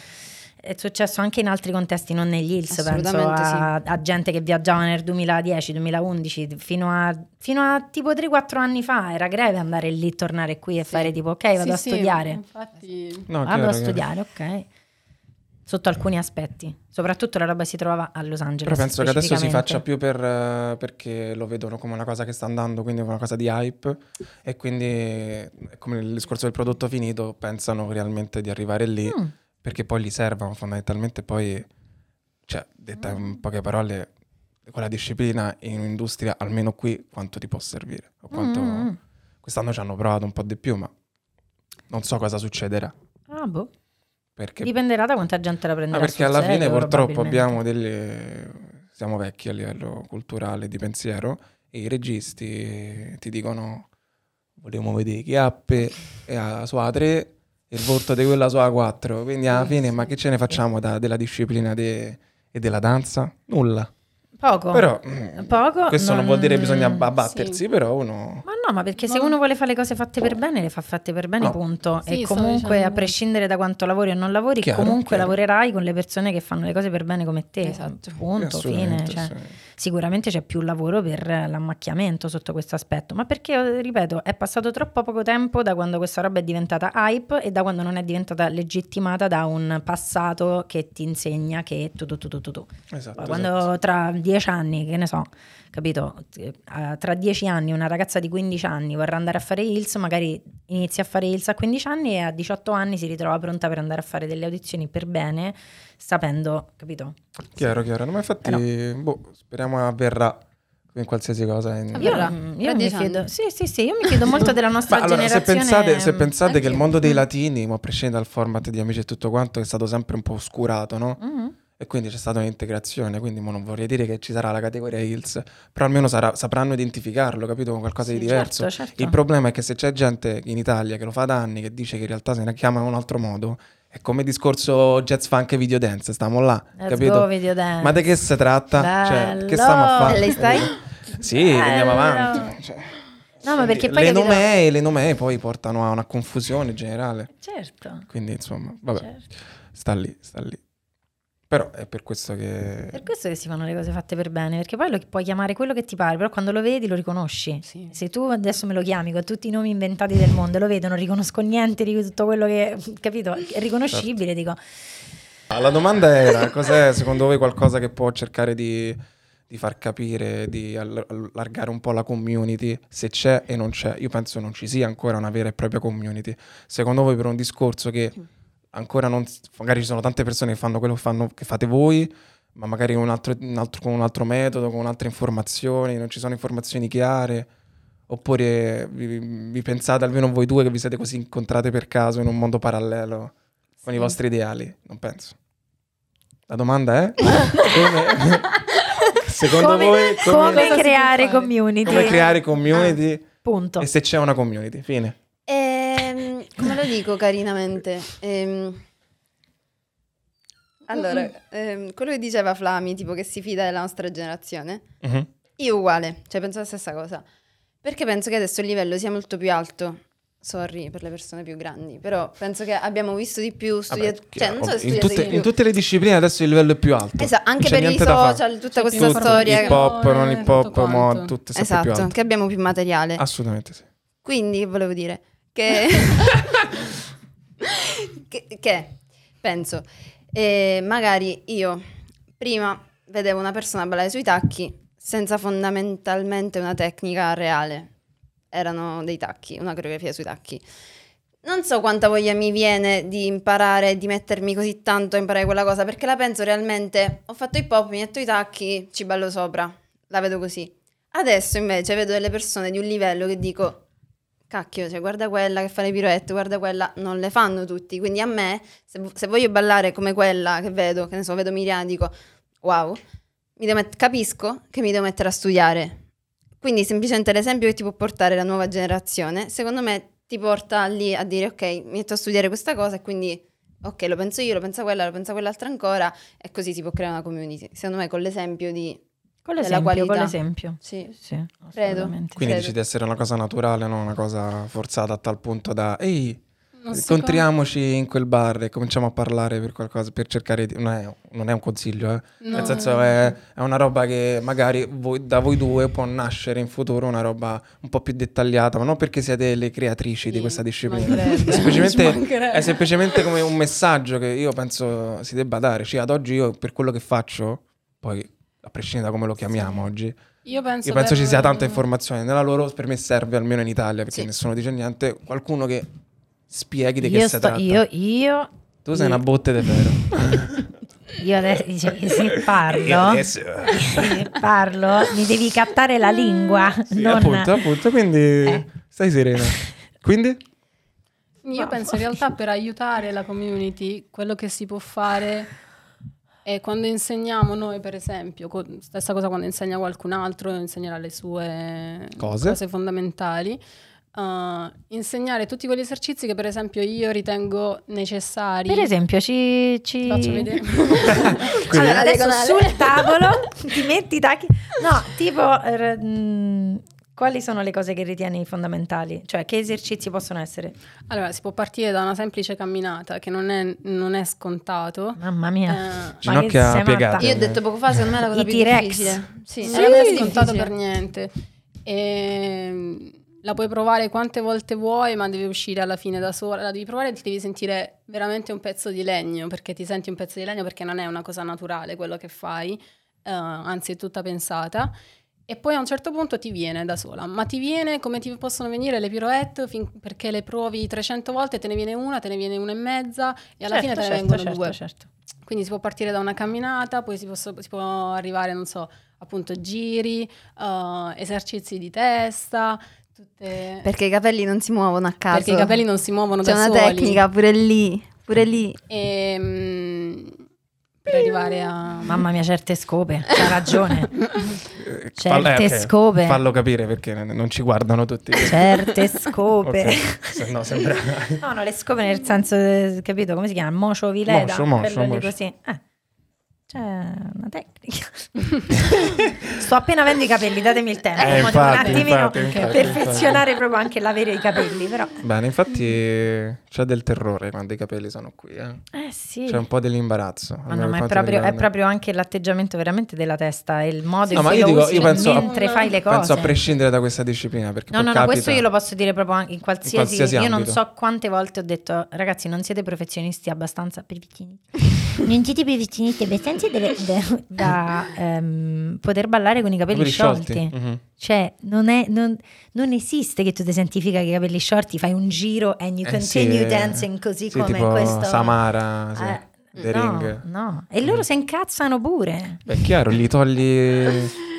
è successo anche in altri contesti, non negli ILS, penso a, a gente che viaggiava nel 2010-2011, fino a, fino a tipo 3-4 anni fa, era greve andare lì, tornare qui e Sì. fare tipo ok, vado Sì, a sì, studiare. Infatti, No, Vado chiaro, a chiaro. studiare, ok. Sotto alcuni aspetti, soprattutto la roba si trova a Los Angeles. Però penso che adesso si faccia più per, eh, perché lo vedono come una cosa che sta andando, quindi come una cosa di hype e quindi è come il discorso del prodotto finito, pensano realmente di arrivare lì Mm. perché poi gli servono fondamentalmente poi, cioè, detta in poche parole, quella disciplina in un'industria, almeno qui, quanto ti può servire. O quanto... Mm. Quest'anno ci hanno provato un po' di più, ma non so cosa succederà. Ah, boh. Perché Dipenderà da quanta gente la Ah, prenderà perché sul alla fine serio, purtroppo probabilmente. abbiamo delle... Siamo vecchi a livello culturale di pensiero e i registi ti dicono vogliamo vedere chi appe e a sua 3 e il volto di quella sua 4. Quindi alla fine ma che ce ne facciamo da- della disciplina de- e della danza? Nulla. Poco. Però mm, Poco, questo non non- vuol dire che bisogna ab- abbattersi, Sì. però uno... Ma no, ma perché se Non- uno vuole fare le cose fatte per bene, le fa fatte per bene, No. punto. Sì, e comunque, a prescindere da quanto lavori o non lavori, Chiaro, comunque chiaro. lavorerai con le persone che fanno le cose per bene come te. Esatto. Punto, fine. Cioè, assolutamente. sicuramente c'è più lavoro per l'ammacchiamento sotto questo aspetto, ma perché, eh, ripeto, è passato troppo poco tempo da quando questa roba è diventata hype e da quando non è diventata legittimata da un passato che ti insegna che tu tu tu tu tu tu. Esatto, quando esatto. tra dieci anni, che ne so, capito, eh, tra dieci anni una ragazza di 15 anni vorrà andare a fare Hills, magari inizia a fare Hills a 15 anni e a 18 anni si ritrova pronta per andare a fare delle audizioni per bene, sapendo, capito? Chiaro, chiaro. No, ma infatti, boh, speriamo avverrà in qualsiasi cosa. in- Io, mm, io mi anni. sì, sì, sì, io mi fido molto della nostra Ma allora, se generazione. pensate, se pensate che il mondo dei Mm. latini, ma a prescindere dal format di Amici e tutto quanto, è stato sempre un po' oscurato, no? Mhm. E quindi c'è stata un'integrazione, quindi mo non vorrei dire che ci sarà la categoria Hills, però almeno sarà- sapranno identificarlo, capito? Con qualcosa di Sì, diverso. certo, certo. Il problema è che se c'è gente in Italia che lo fa da anni, che dice che in realtà se ne chiama in un altro modo, è come discorso jazz funk e video dance, stiamo là, Let's capito? go, video dance. Ma di che si tratta? Cioè, che stiamo a fare? E lei stai? Sì, andiamo Bello. avanti. Cioè, No, ma perché poi le capito- nomee, le nomee poi portano a una confusione generale. Certo. Quindi, insomma, vabbè, certo. sta lì, sta lì. Però è per questo che... Per questo che si fanno le cose fatte per bene, perché poi lo puoi chiamare quello che ti pare, però quando lo vedi lo riconosci. Sì. Se tu adesso me lo chiami con tutti i nomi inventati del mondo, lo vedo, non riconosco niente di tutto quello che, capito? È riconoscibile, dico. Ah, La domanda era, cos'è secondo voi qualcosa che può cercare di, di far capire, di all- allargare un po' la community, se c'è e non c'è? Io penso non ci sia ancora una vera e propria community. Secondo voi per un discorso che ancora non... magari ci sono tante persone che fanno quello che, fanno, che fate voi, ma magari un altro- un altro- con un altro metodo, con altre informazioni, non ci sono informazioni chiare? Oppure vi, vi pensate, almeno voi due, che vi siete così incontrate per caso in un mondo parallelo con i Sì. vostri ideali? Non penso. La domanda è? come, secondo come, voi come, come creare community? come creare community Punto. e se c'è una community? Fine. Come lo dico carinamente? Ehm, allora, ehm, quello che diceva Flami, tipo che si fida della nostra generazione, Mhm. io uguale, cioè penso la stessa cosa. Perché penso che adesso il livello sia molto più alto. Sorry per le persone più grandi, però penso che abbiamo visto di più, studiato, Vabbè, cioè non so se in, tutte, di più. in tutte le discipline adesso il livello è più alto. Esatto, anche per i social, tutta questa Tutto, storia. hip hop, non hip hop, quanto. tutte Esatto, che abbiamo più materiale. Assolutamente sì. Quindi che volevo dire? Che, che, che penso, eh, magari io prima vedevo una persona ballare sui tacchi senza fondamentalmente una tecnica reale. Erano dei tacchi, una coreografia sui tacchi. Non so quanta voglia mi viene di imparare, di mettermi così tanto a imparare quella cosa, perché la penso realmente, ho fatto hip hop, mi metto i tacchi, ci ballo sopra, la vedo così. Adesso invece vedo delle persone di un livello che dico, cacchio, cioè guarda quella che fa le piroette, guarda quella, non le fanno tutti. Quindi a me, se, se voglio ballare come quella che vedo, che ne so, vedo Miriam, dico, wow, met- capisco che mi devo mettere a studiare. Quindi semplicemente l'esempio che ti può portare la nuova generazione, secondo me ti porta lì a dire, ok, mi metto a studiare questa cosa e quindi, ok, lo penso io, lo pensa quella, lo pensa quell'altra ancora, e così si può creare una community. Secondo me con l'esempio di... Con l'esempio, con l'esempio. Sì, Sì, Credo. Quindi Credo. dici di essere una cosa naturale, non una cosa forzata a tal punto da ehi, Non so incontriamoci in quel bar e cominciamo a parlare per qualcosa, per cercare di... Non è, non è un consiglio, eh. come- no. Nel senso è, è una roba che magari voi- da voi due può nascere in futuro una roba un po' più dettagliata, ma non perché siete le creatrici di Sì, questa disciplina. Ci Semplicemente, è semplicemente come un messaggio che io penso si debba dare. Cioè, ad oggi io per quello che faccio, poi a prescindere da come lo chiamiamo oggi, Io penso, io penso per- ci sia tanta informazione. Nella loro per me serve almeno in Italia, perché Sì. nessuno dice niente, qualcuno che spieghi di che Io, si sto, tratta. io, io, Tu sei una botte di ferro. io adesso dice, se parlo, adesso- se parlo, mi devi captare la lingua, Sì, non... appunto, appunto, quindi Eh. stai serena. Quindi? Io penso in realtà per aiutare la community, quello che si può fare è quando insegniamo noi, per esempio, co- stessa cosa quando insegna qualcun altro, insegnerà le sue Cose. fondamentali. uh, insegnare tutti quegli esercizi che per esempio io ritengo necessari. Per esempio, ci, ci... Faccio vedere. Allora, adesso sul tavolo ti metti i tacchi. No, tipo, r- mh, quali sono le cose che ritieni fondamentali? Cioè, che esercizi possono essere? Allora, si può partire da una semplice camminata che non è, non è scontato. Mamma mia. Eh, Ma Ginocchia piegate. Io ho detto poco fa, secondo me è la cosa I più T-Rex. difficile. Sì, non la è scontato difficile. per niente. E, la puoi provare quante volte vuoi, ma deve uscire alla fine da sola. La devi provare e ti devi sentire veramente un pezzo di legno, perché ti senti un pezzo di legno perché non è una cosa naturale quello che fai, eh, anzi è tutta pensata. E poi a un certo punto ti viene da sola, ma ti viene come ti possono venire le pirouette fin- perché le provi 300 volte, te ne viene una, te ne viene una e mezza e alla fine te ne certo, vengono certo, due. certo. Quindi si può partire da una camminata, poi si, posso- si può arrivare, non so, appunto giri, eh, esercizi di testa, tutte... Perché i capelli non si muovono a caso. perché i capelli non si muovono C'è da una soli. tecnica pure lì, pure lì. E, mm, per arrivare a... Mamma mia, certe scope, c'ha ragione. Eh, Certe fallo- ok, scope. Fallo capire perché non ci guardano tutti. Certe scope. Ok, se no sembra... No, no, le scope nel senso, eh, capito, come si chiama? Mocio vileda. Quello lì moscio. così. Eh. C'è una tecnica. Sto appena avendo i capelli, datemi il tempo. Eh, devo un infatti, attimino infatti, infatti, perfezionare proprio anche l'avere i capelli, però. Bene, infatti c'è del terrore quando i capelli sono qui, eh. Eh sì. C'è un po' dell'imbarazzo. Ma, almeno no, ma è, per proprio, è proprio anche l'atteggiamento veramente della testa e il modo No, in cui io lo dico- usi io penso- mentre fai le cose. Penso a prescindere da questa disciplina, perché No, no, no, capita- questo io lo posso dire proprio anche in qualsiasi, qualsiasi Io non ambito. so quante volte ho detto, ragazzi, non siete professionisti abbastanza perfezionisti. non siete professionisti abbastanza da, da- da, ehm, poter ballare con i capelli Capelli sciolti. sciolti, mhm. Cioè, non, è- non- non esiste che tu ti senti figa con i capelli sciolti, fai un giro and you Eh, continue sì, dancing così Sì, come questo. Samara, sì, Eh, The no, Ring. no. E loro si incazzano pure. Beh, è chiaro, gli togli,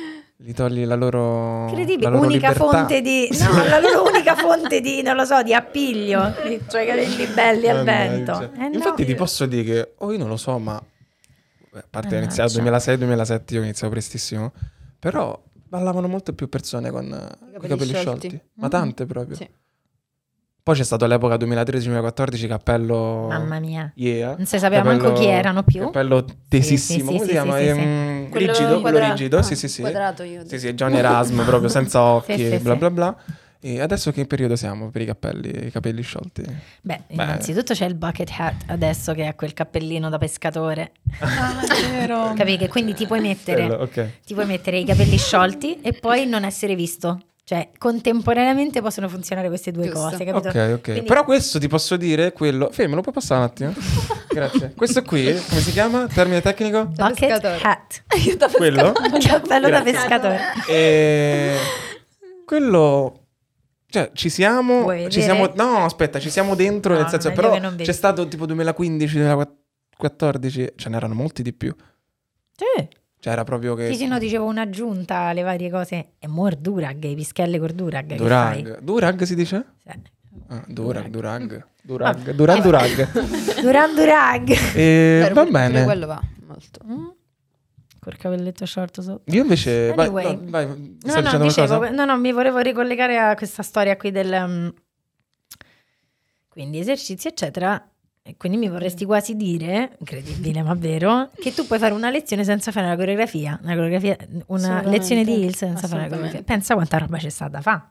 gli togli la loro, Incredibile, la loro unica libertà. fonte di no, la loro unica fonte di non lo so, di appiglio, i tuoi capelli belli al vento. Mannaggia. Eh, no. Infatti ti posso dire che, oh io non lo so, ma a parte ho iniziato Mannaggia. 2006-2007, io iniziavo prestissimo, però ballavano molte più persone con i capelli, capelli sciolti, sciolti. ma tante proprio. Sì. Poi c'è stato l'epoca 2013-2014, cappello Mamma mia. Yeah. Non si sapeva manco chi erano più. Cappello tesissimo, sì, come sì, si chiama? sì, sì, sì. Ehm, Quello rigido, quello rigido, ah, sì sì sì. Quadrato io. Sì, sì, Johnny Erasmo proprio senza occhi, Sì, sì, bla sì. bla bla. E adesso che periodo siamo per i capelli, i capelli sciolti? Beh, innanzitutto c'è il bucket hat adesso che ha quel cappellino da pescatore. Ah, è vero. Capi che quindi ti puoi mettere Bello, ok. ti puoi mettere i capelli sciolti e poi non essere visto. Cioè, contemporaneamente possono funzionare queste due Giusto. cose, capito? Ok, ok. Quindi- Però questo ti posso dire, quello... Fermo, lo puoi passare un attimo? Grazie. Questo qui, come si chiama? Termine tecnico? bucket pescatore. hat. Quello? Cappello da pescatore. E... Quello... Cioè, ci siamo... Vuoi Ci siamo... No, aspetta, ci siamo dentro, No, nel senso... Però c'è stato tipo 2015-2014, ce n'erano molti di più. Sì. Cioè, era proprio che... Sì, sì, no, dicevo un'aggiunta alle varie cose. E mo' il durag, i pischelle col durag. che fai? Durag. Durag si dice? Sì. Ah, Durag, Durag. Durag. Vabbè. Duran Durag. Duran durag. E va bene. Quello va molto. Mm? Col capelletto short sotto. Io invece... vai- Anyway. no, vai, No, stai no, dicendo dicevo, no, no, mi volevo ricollegare a questa storia qui del... um, quindi esercizi, eccetera. Quindi mi vorresti quasi dire, incredibile ma vero, che tu puoi fare una lezione senza fare una coreografia, una, coreografia, una lezione di Hills senza fare una Assolutamente. coreografia. Pensa quanta roba c'è stata fa.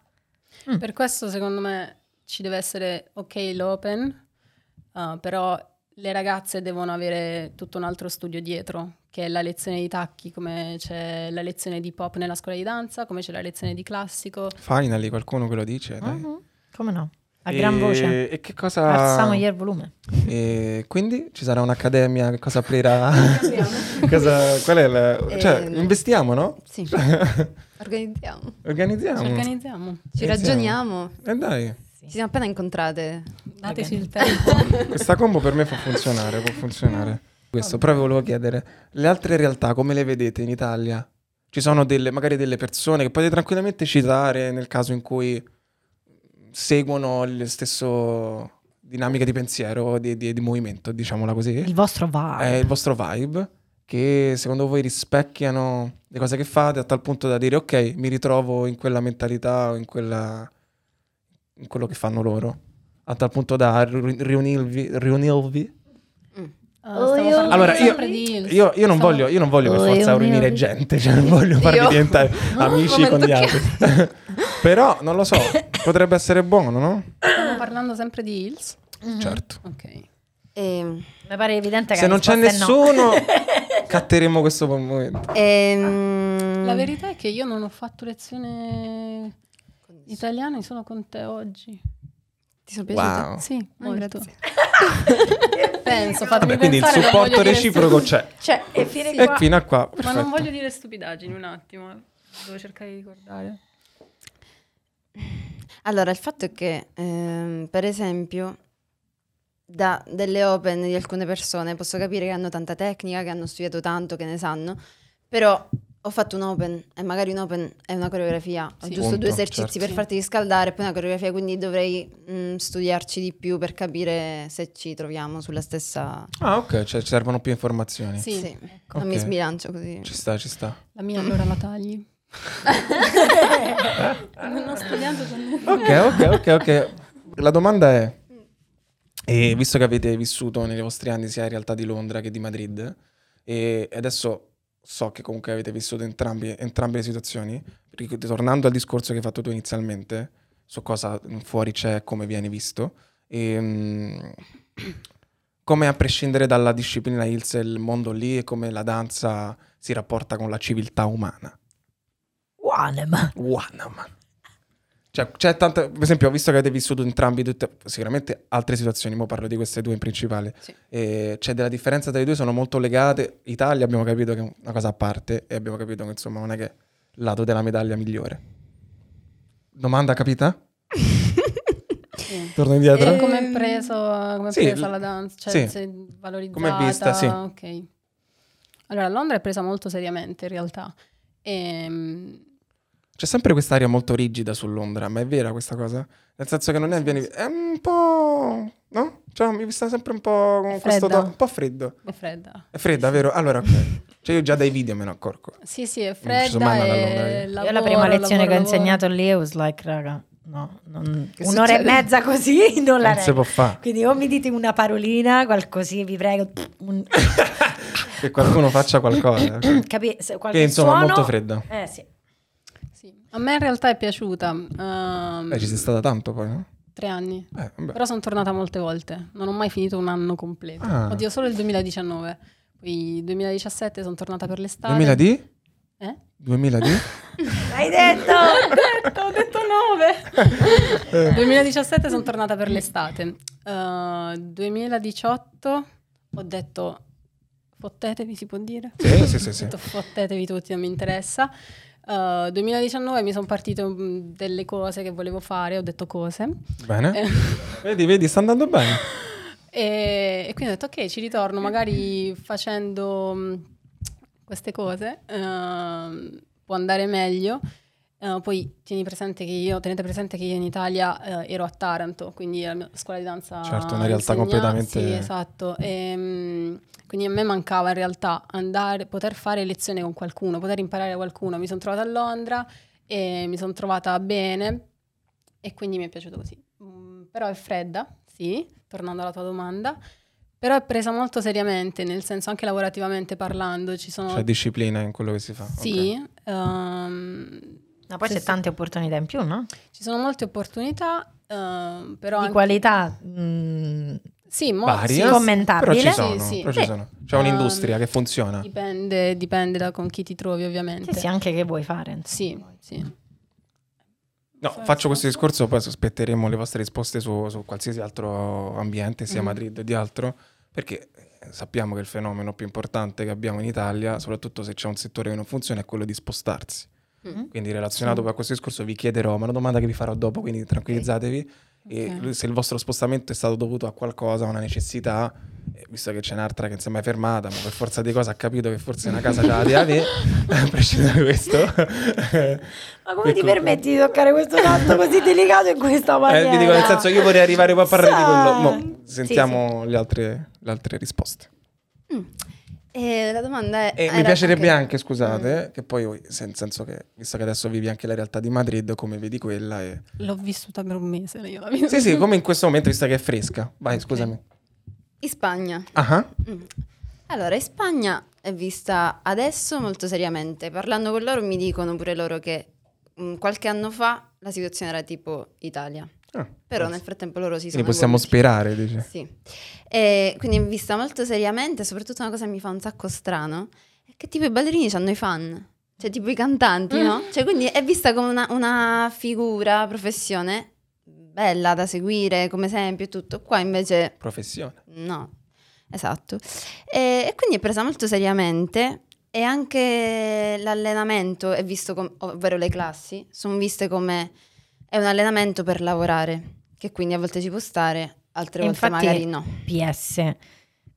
Per questo secondo me ci deve essere ok l'open, uh, però le ragazze devono avere tutto un altro studio dietro, che è la lezione di tacchi, come c'è la lezione di pop nella scuola di danza, come c'è la lezione di classico. Finally, qualcuno che lo dice, dai. Mhm. Come no? A E- gran voce. E che cosa... Alziamogli il volume. E quindi ci sarà un'accademia, che cosa aprirà? cosa, qual è la... Cioè, Ehm, investiamo, no? Sì. Organizziamo. Organizziamo. Ci organizziamo, Ci Iniziamo. ragioniamo. E dai, Ci siamo appena incontrate. dateci il tempo. questa combo per me può funzionare, può funzionare. Questo, però vi volevo chiedere, le altre realtà come le vedete in Italia? Ci sono delle, magari delle persone che potete tranquillamente citare nel caso in cui seguono le stesso dinamiche di pensiero, di, di- di movimento, diciamola così. Il vostro va. è il vostro vibe che secondo voi rispecchiano le cose che fate a tal punto da dire ok, mi ritrovo in quella mentalità o in quella in quello che fanno loro, a tal punto da ri- riunirvi, riunirvi. Ah, Oh, io- allora, io, io, io non voglio, io non voglio per Oh, forza riunire gente, cioè non voglio farvi diventare amici con gli altri. Però, non lo so, potrebbe essere buono, no? Stiamo parlando sempre di Hills. Certo. Ok. Ehm, Mi pare evidente che Se non c'è è no. nessuno, catteremo questo momento. ehm, La verità è che io non ho fatto lezione italiana, sono con te oggi. Ti sono piaciute? Wow. Sì, molto. grazie. Penso, Vabbè, quindi il supporto reciproco c'è. Cioè, e fine E qua. fino a qua, stu- Ma non perfetto. voglio dire stupidaggini un attimo. eh. Devo cercare di ricordare. Allora, il fatto è che, ehm, per esempio, da delle open di alcune persone posso capire che hanno tanta tecnica, che hanno studiato tanto, che ne sanno, però ho fatto un open e magari un open è una coreografia, ho Sì. giusto Punto, due esercizi certo. per farti riscaldare e poi una coreografia, quindi dovrei mm, studiarci di più per capire se ci troviamo sulla stessa... Ah, ok, cioè ci servono più informazioni. Sì, Sì, ecco. non mi sbilancio così. Ci sta, ci sta. La mia allora la tagli. Non ho studiato con. Ok, ok, ok, ok. La domanda è, e visto che avete vissuto nei vostri anni sia in realtà di Londra che di Madrid, e adesso so che comunque avete vissuto entrambi, entrambe le situazioni, tornando al discorso che hai fatto tu inizialmente, su cosa fuori c'è, come viene visto, e, mm, come a prescindere dalla disciplina Hills e il mondo lì e come la danza si rapporta con la civiltà umana. Wanema. Wanam. Cioè, c'è tanta. Per esempio, ho visto che avete vissuto entrambi tutte, sicuramente altre situazioni, ma parlo di queste due in principale. Sì. E c'è della differenza tra i due, sono molto legate. Italia abbiamo capito che è una cosa a parte e abbiamo capito che insomma non è che è il lato della medaglia migliore. Domanda capita? Sì. Torno indietro? E come è preso, come è Sì, presa la danza? Cioè, sì. valorizzata? Come è vista, sì. Ok. Allora, Londra è presa molto seriamente in realtà. Ehm, C'è sempre quest'aria molto rigida su Londra, ma è vera questa cosa? Nel senso che non è, viene, è un po'... no? Cioè, mi sta sempre un po' con È questo to- un po' freddo. è fredda. È fredda, vero? Allora, ok. Cioè, io già dai video me ne accorgo. Sì, sì, è fredda andata a Londra, e io. Io la lavoro, prima lezione lavoro, che ho lavoro. insegnato lì, was like, raga, no, non- un'ora succede? e mezza così non la Non si può fare. Quindi o mi dite una parolina, qualcosì, vi prego. un- Che qualcuno faccia qualcosa. Capi- qualche che insomma è suono- molto fredda. Eh sì. A me in realtà è piaciuta. ehm, Beh, ci sei stata tanto poi, no? tre anni. Eh. Però sono tornata molte volte. Non ho mai finito un anno completo. Ah. Oddio, solo il 2019. Poi 2017 sono tornata per l'estate. 2000 di? Eh? 2000 di? Hai detto? ho detto, ho detto 9. 2017 sono tornata per l'estate. Uh, 2018 ho detto fottetevi, si può dire? Sì, sì, sì, Ho sì. detto fottetevi tutti, non mi interessa. Uh, 2019 mi sono partite mm, delle cose che volevo fare, ho detto cose. Bene. Eh, Vedi, vedi, sta andando bene. e, e quindi ho detto ok, ci ritorno, magari facendo mm, queste cose ehm, può andare meglio. Eh, poi tieni presente che io, tenete presente che io in Italia eh, ero a Taranto, quindi la mia scuola di danza. Certo, una realtà insegna- completamente- Sì, esatto. Ehm, quindi a me mancava in realtà andare, poter fare lezione con qualcuno, poter imparare da qualcuno. Mi sono trovata a Londra e mi sono trovata bene e quindi mi è piaciuto così. Mm, però è fredda, sì, tornando alla tua domanda. Però è presa molto seriamente, nel senso anche lavorativamente parlando, ci sono... C'è disciplina in quello che si fa. Sì, ehm, Ma poi Sì, c'è sì. tante opportunità in più, no? ci sono molte opportunità, ehm, però Di anche- qualità. mm, Sì, mo- Varie, sì, commentabile. Però ci Sì, sono, sì. però ci Sì. sono. C'è Ehm, un'industria che funziona. Dipende, dipende da con chi ti trovi ovviamente. Sì, sì, anche che vuoi fare. insomma. Sì, sì. No, faccio questo discorso, poi aspetteremo le vostre risposte su, su qualsiasi altro ambiente, sia Mhm. Madrid o di altro, perché eh, sappiamo che il fenomeno più importante che abbiamo in Italia, soprattutto se c'è un settore che non funziona, è quello di spostarsi. Mm. Quindi relazionato poi a questo discorso vi chiederò, ma è una domanda che vi farò dopo, quindi tranquillizzatevi. E Ok. se il vostro spostamento è stato dovuto a qualcosa, a una necessità, eh, visto che c'è un'altra che non si è mai fermata, ma per forza di cose ha capito che forse una casa ce la deve avere, a prescindere da questo. Ma come ti Ecco. permetti di toccare questo tasto così delicato in questa Eh, maniera? vi dico nel senso, io vorrei arrivare poi a parlare di quello. Mo, Sì, sentiamo Le, altre, le altre risposte. Mm. E la domanda è... E mi piacerebbe anche- anche, scusate, Mm. che poi, nel senso che, visto che adesso vivi anche la realtà di Madrid, come vedi quella e... L'ho vissuta per un mese io la vita. Sì, sì, come in questo momento, visto che è fresca. Vai, scusami. In Spagna. Ah, Mm. Allora, in Spagna è vista adesso molto seriamente. Parlando con loro mi dicono pure loro che mm, qualche anno fa la situazione era tipo Italia. Ah. Però nel frattempo loro si sono Quindi possiamo sperare, dice. Sì. E quindi è vista molto seriamente, soprattutto una cosa che mi fa un sacco strano, è che tipo i ballerini hanno i fan, cioè tipo i cantanti, no? Cioè quindi è vista come una, una figura, professione bella da seguire come esempio e tutto. Qua invece Professione. no, esatto. E, e quindi è presa molto seriamente e anche l'allenamento è visto come, ovvero le classi, sono viste come è un allenamento per lavorare, che quindi a volte ci può stare, altre E volte infatti- magari no. PS.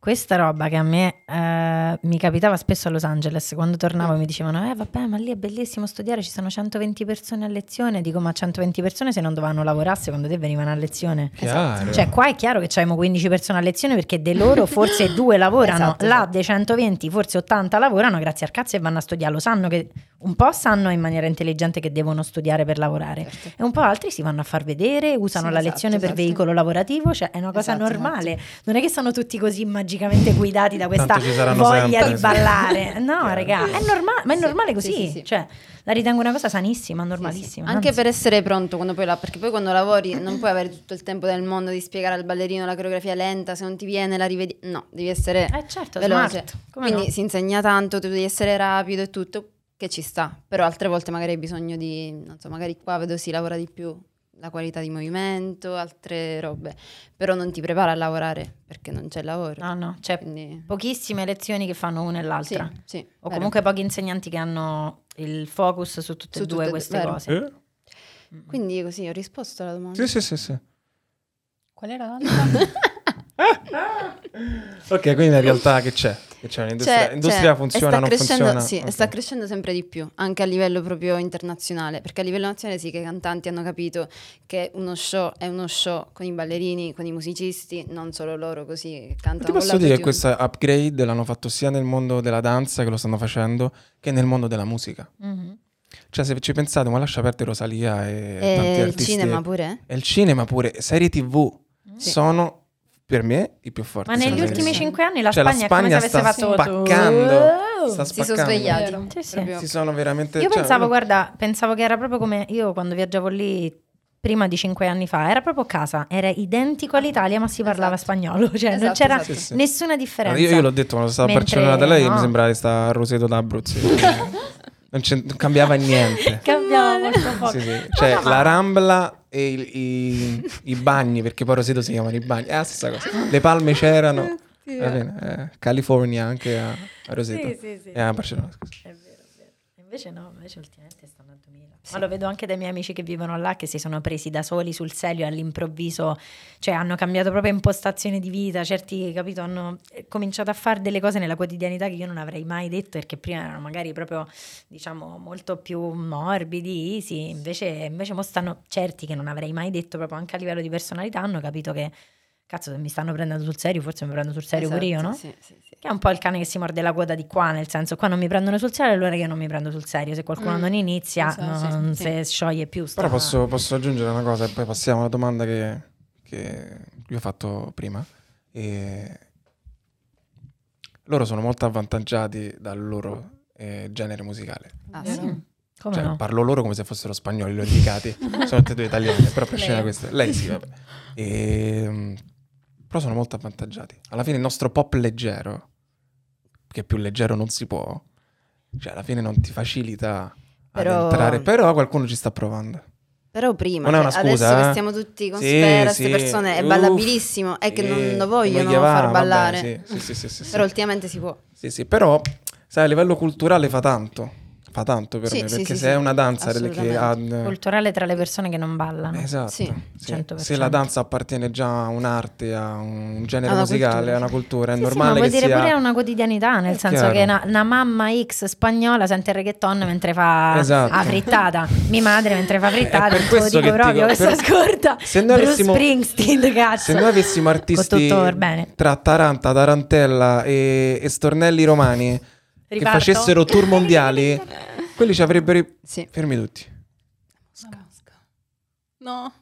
Questa roba che a me eh, mi capitava spesso a Los Angeles, quando tornavo mi dicevano, eh vabbè ma lì è bellissimo studiare, ci sono 120 persone a lezione, dico ma 120 persone se non dovevano lavorare secondo te venivano a lezione? Chiaro. Cioè qua è chiaro che c'abbiamo 15 persone a lezione perché de loro forse due lavorano, Esatto, là esatto. dei 120 forse 80 lavorano grazie al cazzo e vanno a studiare, lo sanno che un po' sanno in maniera intelligente che devono studiare per lavorare Certo. e un po' altri si vanno a far vedere, usano Sì, la esatto, lezione per esatto. veicolo lavorativo, cioè è una cosa Esatto, normale, non è che sono tutti così magicamente guidati da questa voglia sempre, di sì. ballare. No, Chiaro. raga, è normale, ma è Sì, normale sì, così, sì, sì. cioè la ritengo una cosa sanissima, Sì, sì. normalissima. Anche anzi. per essere pronto quando poi la, perché poi quando lavori non puoi avere tutto il tempo del mondo di spiegare al ballerino la coreografia lenta, se non ti viene la rivedi. No, devi essere Eh certo, veloce. Quindi no? si insegna tanto, tu devi essere rapido e tutto, che ci sta. Però altre volte magari hai bisogno di, non so, magari qua vedo si lavora di più la qualità di movimento, altre robe. Però non ti prepara a lavorare perché non c'è lavoro. No, no, c'è Quindi pochissime lezioni che fanno una e sì, l'altra. sì, O vero. comunque pochi insegnanti che hanno il focus su tutte Su e due tutte queste vero. cose. Eh? Quindi così ho risposto alla domanda. Sì, sì, sì, sì. Qual era l'altra? Ok, quindi in realtà che c'è? Che c'è un'industria? Cioè, L'industria cioè, funziona, non funziona? Sì, Ok. sta crescendo sempre di più, anche a livello proprio internazionale, perché a livello nazionale sì che i cantanti hanno capito che uno show è uno show con i ballerini, con i musicisti, non solo loro così che cantano Ti posso dire che questo upgrade l'hanno fatto sia nel mondo della danza, che lo stanno facendo, che nel mondo della musica. Mhm. Cioè, se ci pensate, ma lascia perdere Rosalia e, E tanti il artisti. cinema pure? E il cinema pure, serie tv Sì. sono per me i più forti. Ma negli ultimi cinque anni la Cioè, la Spagna è come se Spagna avesse sta fatto spaccando. Wow. Sta Si sono spaccando. svegliati. Sì, sì. Si sono veramente... Io cioè, pensavo, no. guarda, pensavo che era proprio come io quando viaggiavo lì prima di cinque anni fa, era proprio casa, era identico all'Italia, ma si parlava Esatto. spagnolo, cioè non Esatto, c'era esatto. Sì, nessuna differenza. Io, io l'ho detto quando stavo a Mentre- Barcellona da lei, no. mi sembrava di stare a Roseto d'Abruzzo. non, c'è- non cambiava niente. Cambiava molto poco. Sì, sì. Cioè, No, no, la Rambla e i, i- i bagni, perché poi Roseto si chiamano i bagni, è la stessa cosa. Le palme c'erano. Va bene, eh, California anche a, a Roseto. Sì, sì, sì. E a Barcellona, scusa. È vero, è vero. Invece no, invece ultimamente stanno a 2000. Ma lo vedo anche dai miei amici che vivono là, che si sono presi da soli sul serio all'improvviso, cioè hanno cambiato proprio impostazione di vita, certi, capito, hanno eh, cominciato a fare delle cose nella quotidianità che io non avrei mai detto perché prima erano magari proprio, diciamo, molto più morbidi, easy, invece, invece mo stanno certi che non avrei mai detto proprio anche a livello di personalità, hanno capito che, cazzo, se mi stanno prendendo sul serio, forse mi prendo sul serio pure io, Esatto, no? Sì, sì, sì. Che è un po' il cane che si morde la coda di qua, nel senso qua non mi prendono sul serio, allora io non mi prendo sul serio. Se qualcuno Mm. non inizia, Esatto, non sì, si scioglie più. sta- Però posso, posso aggiungere una cosa e poi passiamo alla domanda che, che vi ho fatto prima. E loro sono molto avvantaggiati dal loro eh, genere musicale. Ah, sì. Mm, Come Cioè, no? parlo loro come se fossero spagnoli, li ho indicati. sono tutte e due italiane, però per scena questa. Lei sì, vabbè. Ehm, però sono molto avvantaggiati. Alla fine il nostro pop leggero, che più leggero non si può, cioè alla fine non ti facilita Però- ad entrare, però qualcuno ci sta provando. Però prima, Non è una cioè, scusa, adesso eh? che stiamo tutti con Sì, Sfera, queste sì. persone, è Uff, ballabilissimo, è che non lo vogliono gli va, far vabbè, ballare. sì, sì, sì, sì, sì, sì. Però ultimamente si può. Sì, sì, però, sai, a livello culturale fa tanto. Fa tanto per Sì, me, sì, perché sì, se sì, è una danza che ha... Culturale tra le persone che non ballano. Esatto, Sì, sì. 100%. se la danza appartiene già a un'arte, a un genere A una musicale, cultura. a una cultura, è Sì, sì, ma normale vuol dire sia... pure una quotidianità, nel È senso chiaro. che una, una mamma X spagnola sente il reggaeton mentre fa Esatto. la frittata, mia madre mentre fa frittata, È per questo dico proprio, dico, questa per- scorta, se noi avessimo- Springsteen, cazzo. Se noi avessimo artisti tra Taranta, Tarantella e, e Stornelli Romani che Riparto? facessero tour mondiali, quelli ci avrebbero... i- Sì. Fermi tutti. No.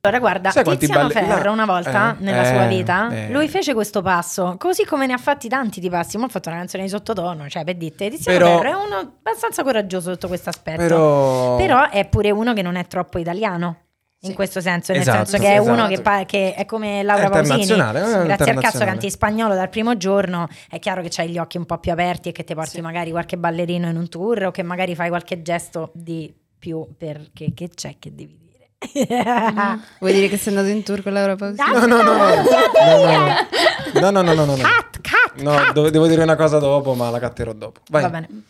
Allora, guarda, Sai Tiziano balli- Ferro là- una volta eh, nella eh, sua vita, eh. lui fece questo passo, così come ne ha fatti tanti di passi. Ma ha fatto una canzone di sottotono, cioè per dite, Tiziano Però- Ferro è uno abbastanza coraggioso sotto questo aspetto. Però... Però è pure uno che non è troppo italiano. In Sì. questo senso, nel Esatto, senso che è uno esatto. che, pa- che è come Laura È Pausini. Grazie al cazzo canti in spagnolo dal primo giorno. È chiaro che hai gli occhi un po' più aperti e che ti porti Sì. magari qualche ballerino in un tour o che magari fai qualche gesto di più perché che c'è che devi dire. Vuoi dire che sei andato in tour con Laura Pausini? No, no, no, no, no, no, no, no, no, no, no. Cut, cut, No, cut. devo, devo dire una cosa dopo, ma la catterò dopo. Vai. Va bene. No, no,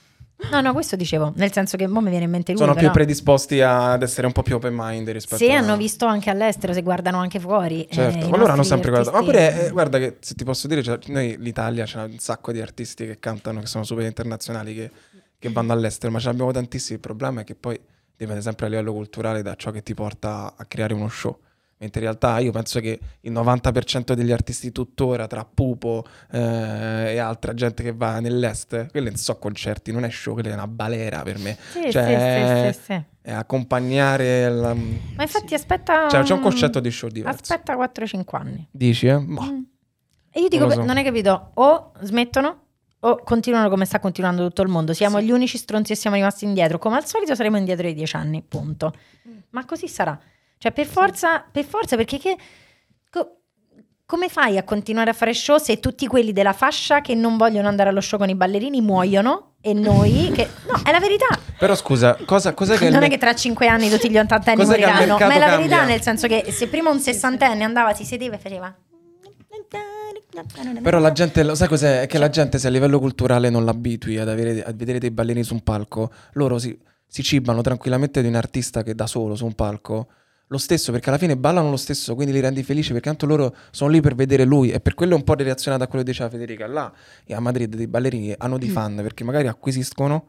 questo dicevo, nel senso che mo mi viene in mente lui. Sono però. più predisposti ad essere un po' più open mind rispetto Se a... hanno visto anche all'estero, se guardano anche fuori. Certo, eh, ma loro hanno sempre guardato. Ma pure, eh, guarda che se ti posso dire, cioè, noi l'Italia c'è un sacco di artisti che cantano, che sono super internazionali, che, che vanno all'estero, ma ce ne abbiamo tantissimi. Il problema è che poi dipende sempre a livello culturale da ciò che ti porta a creare uno show. Mentre in realtà io penso che il 90% degli artisti tuttora, tra Pupo eh, e altra gente che va nell'est, quelli non so concerti, non è show, quella è una balera per me. Sì, Cioè, sì, sì, sì, sì. È accompagnare la... Ma infatti aspetta... Cioè, c'è un concetto di show diverso. Aspetta 4-5 anni. Dici, eh? Boh. Mm. E io dico, Non so. non hai capito, o smettono o continuano come sta continuando tutto il mondo. Siamo gli unici stronzi e siamo rimasti indietro. Come al solito saremo indietro di 10 anni, punto. Ma così sarà. Cioè, per forza, per forza, perché che... co- come fai a continuare a fare show se tutti quelli della fascia che non vogliono andare allo show con i ballerini muoiono e noi che... No, è la verità. Però scusa, cosa, cos'è che... non è me- che tra cinque anni tutti gli ottantenni moriranno, ma è la verità, cambia? nel senso che se prima un sessantenne andava, si sedeva e faceva. Però la gente, lo sai cos'è? È che la gente se a livello culturale non l'abitui ad avere, a vedere dei ballerini su un palco, loro si, si cibano tranquillamente di un artista che da solo su un palco, lo stesso perché alla fine ballano lo stesso, quindi li rendi felici perché tanto loro sono lì per vedere lui e per quello è un po' relazionato a quello che diceva Federica. Là e a Madrid dei ballerini hanno Mm. dei fan perché magari acquisiscono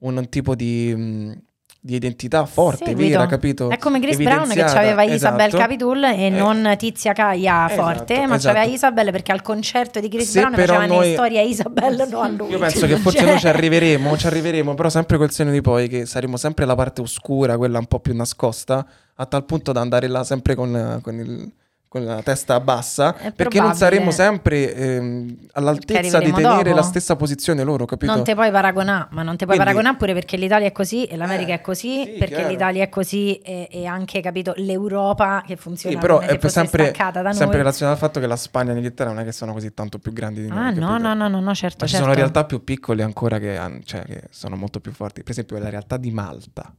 un tipo di, mh, di identità forte, Seguito. vera, capito? È come Chris Brown che aveva Isabel esatto. Capitool e Eh, non Tizia Caia esatto, forte, ma esatto. c'aveva Isabel perché al concerto di Chris Se Brown però facevano noi- le storie a Isabel, no a lui. Io penso che forse Cioè- noi ci arriveremo, ci arriveremo, però sempre col senno di poi che saremo sempre la parte oscura, quella un po' più nascosta, a tal punto da andare là sempre con, con il- con la testa bassa, È perché non saremo sempre ehm, all'altezza di tenere dopo. la stessa posizione loro, capito? Non te puoi paragonare, ma non te puoi Quindi- paragonare pure perché l'Italia è così e l'America Eh, è così, sì, perché chiaro. l'Italia è così e, e anche, capito, l'Europa che funziona Sì, però è sempre, staccata da sempre relazionato al fatto che la Spagna e l'Inghilterra non è che sono così tanto più grandi di noi. Ah, no, no, no, no, no, certo, Ma ci certo. sono realtà più piccole ancora che, cioè, che sono molto più forti. Per esempio la realtà di Malta.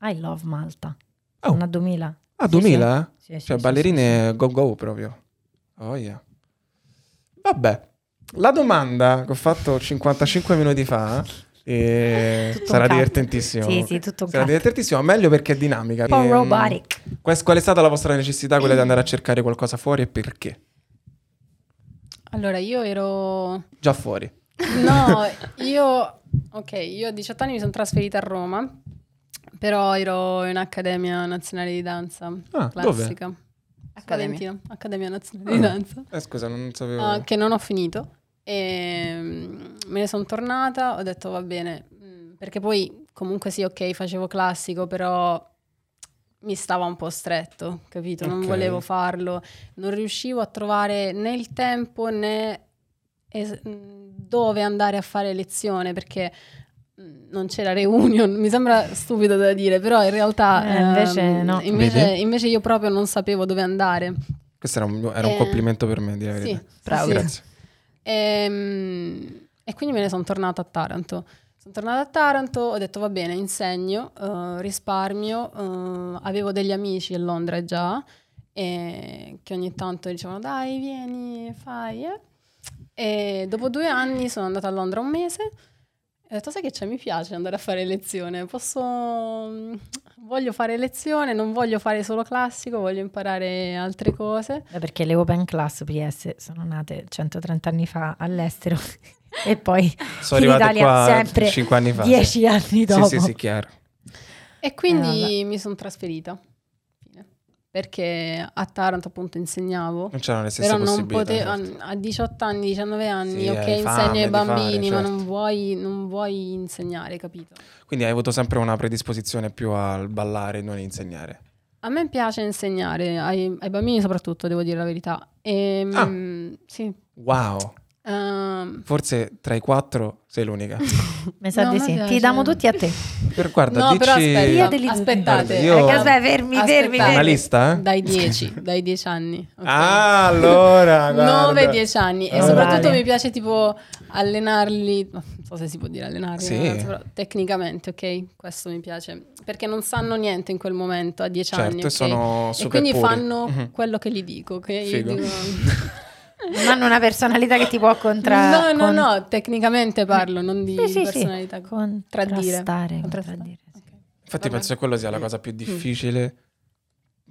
I love Malta. Oh. Una 2000. Ah, Sì, 2000? eh? Sì, sì, Cioè, sì, ballerine go go proprio. Oh yeah. Vabbè, la domanda che ho fatto 55 minuti fa eh, Tutto un sarà divertentissimo. Sì, sì, tutto un Sarà divertentissimo, meglio perché è dinamica. Un po' Ehm, robotic. quest- qual è stata la vostra necessità, quella di andare a cercare qualcosa fuori e perché? Allora, io ero... Già fuori. No, io... Ok, io a 18 anni mi sono trasferita a Roma, però ero in Accademia Nazionale di Danza Ah, classica. Accademia. Valentina, Accademia Nazionale di Ah. Danza. Eh, scusa, non sapevo. Ah, che non ho finito. E mm, me ne sono tornata, ho detto va bene, mm, perché poi comunque sì, ok, facevo classico, però mi stava un po' stretto, capito? Non Ok. volevo farlo, non riuscivo a trovare né il tempo né es- mm, dove andare a fare lezione, perché non c'era reunion, mi sembra stupido da dire, però in realtà Eh, invece ehm, no. invece, invece io proprio non sapevo dove andare. Questo era un, era un Eh, complimento per me, di la Sì, verità. sì. Grazie. Ehm, E, quindi me ne sono tornata a Taranto. Sono tornata a Taranto, ho detto va bene, insegno, eh, risparmio, eh, avevo degli amici a Londra già e che ogni tanto dicevano dai vieni, fai. eh." E dopo due anni sono andata a Londra un mese. E ho detto, sai che c'è, mi piace andare a fare lezione, posso, mm, voglio fare lezione, non voglio fare solo classico, voglio imparare altre cose. Eh, Perché le open class PS sono nate 130 anni fa all'estero e poi Sono in Italia qua sempre 5 anni fa. 10 anni Sì, dopo. sì, sì, chiaro. E Eh, quindi mi sono trasferita. Perché a Taranto appunto insegnavo. Non c'erano le stesse Però non potevo, certo. a 18 anni, 19 anni, Sì, ok, insegni ai di fare, bambini, ma certo. non vuoi, non vuoi insegnare, capito? Quindi hai avuto sempre una predisposizione più al ballare e non insegnare. A me piace insegnare, ai, ai bambini soprattutto, devo dire la verità. E, Ah. mm, sì. Wow. Ehm, Forse tra i quattro sei l'unica. Mi sa No, di sì. piace. Ti diamo tutti a te. Per, guarda, no, dici... però aspetta, aspettate. Guarda, io- Perché aspetta, fermi, fermi, Aspettate. Una fermi. lista, eh? Dai 10, dai 10 anni. ok? Ah, allora, guarda. 9-10 anni e soprattutto vale. mi piace tipo allenarli, non so se si può dire allenarli, Sì. ragazzi, però tecnicamente, ok? Questo mi piace, perché non sanno niente in quel momento a 10 Certo, anni, e ok? sono E super quindi puri. fanno Mhm. quello che gli dico, ok? Io Figo. dico- Non hanno una personalità che ti può contra... no, no, con- no, tecnicamente parlo, non di Sì, sì, sì. personalità. Contrastare, contraddire, sì. Infatti penso che quello sia la cosa più Mm. difficile.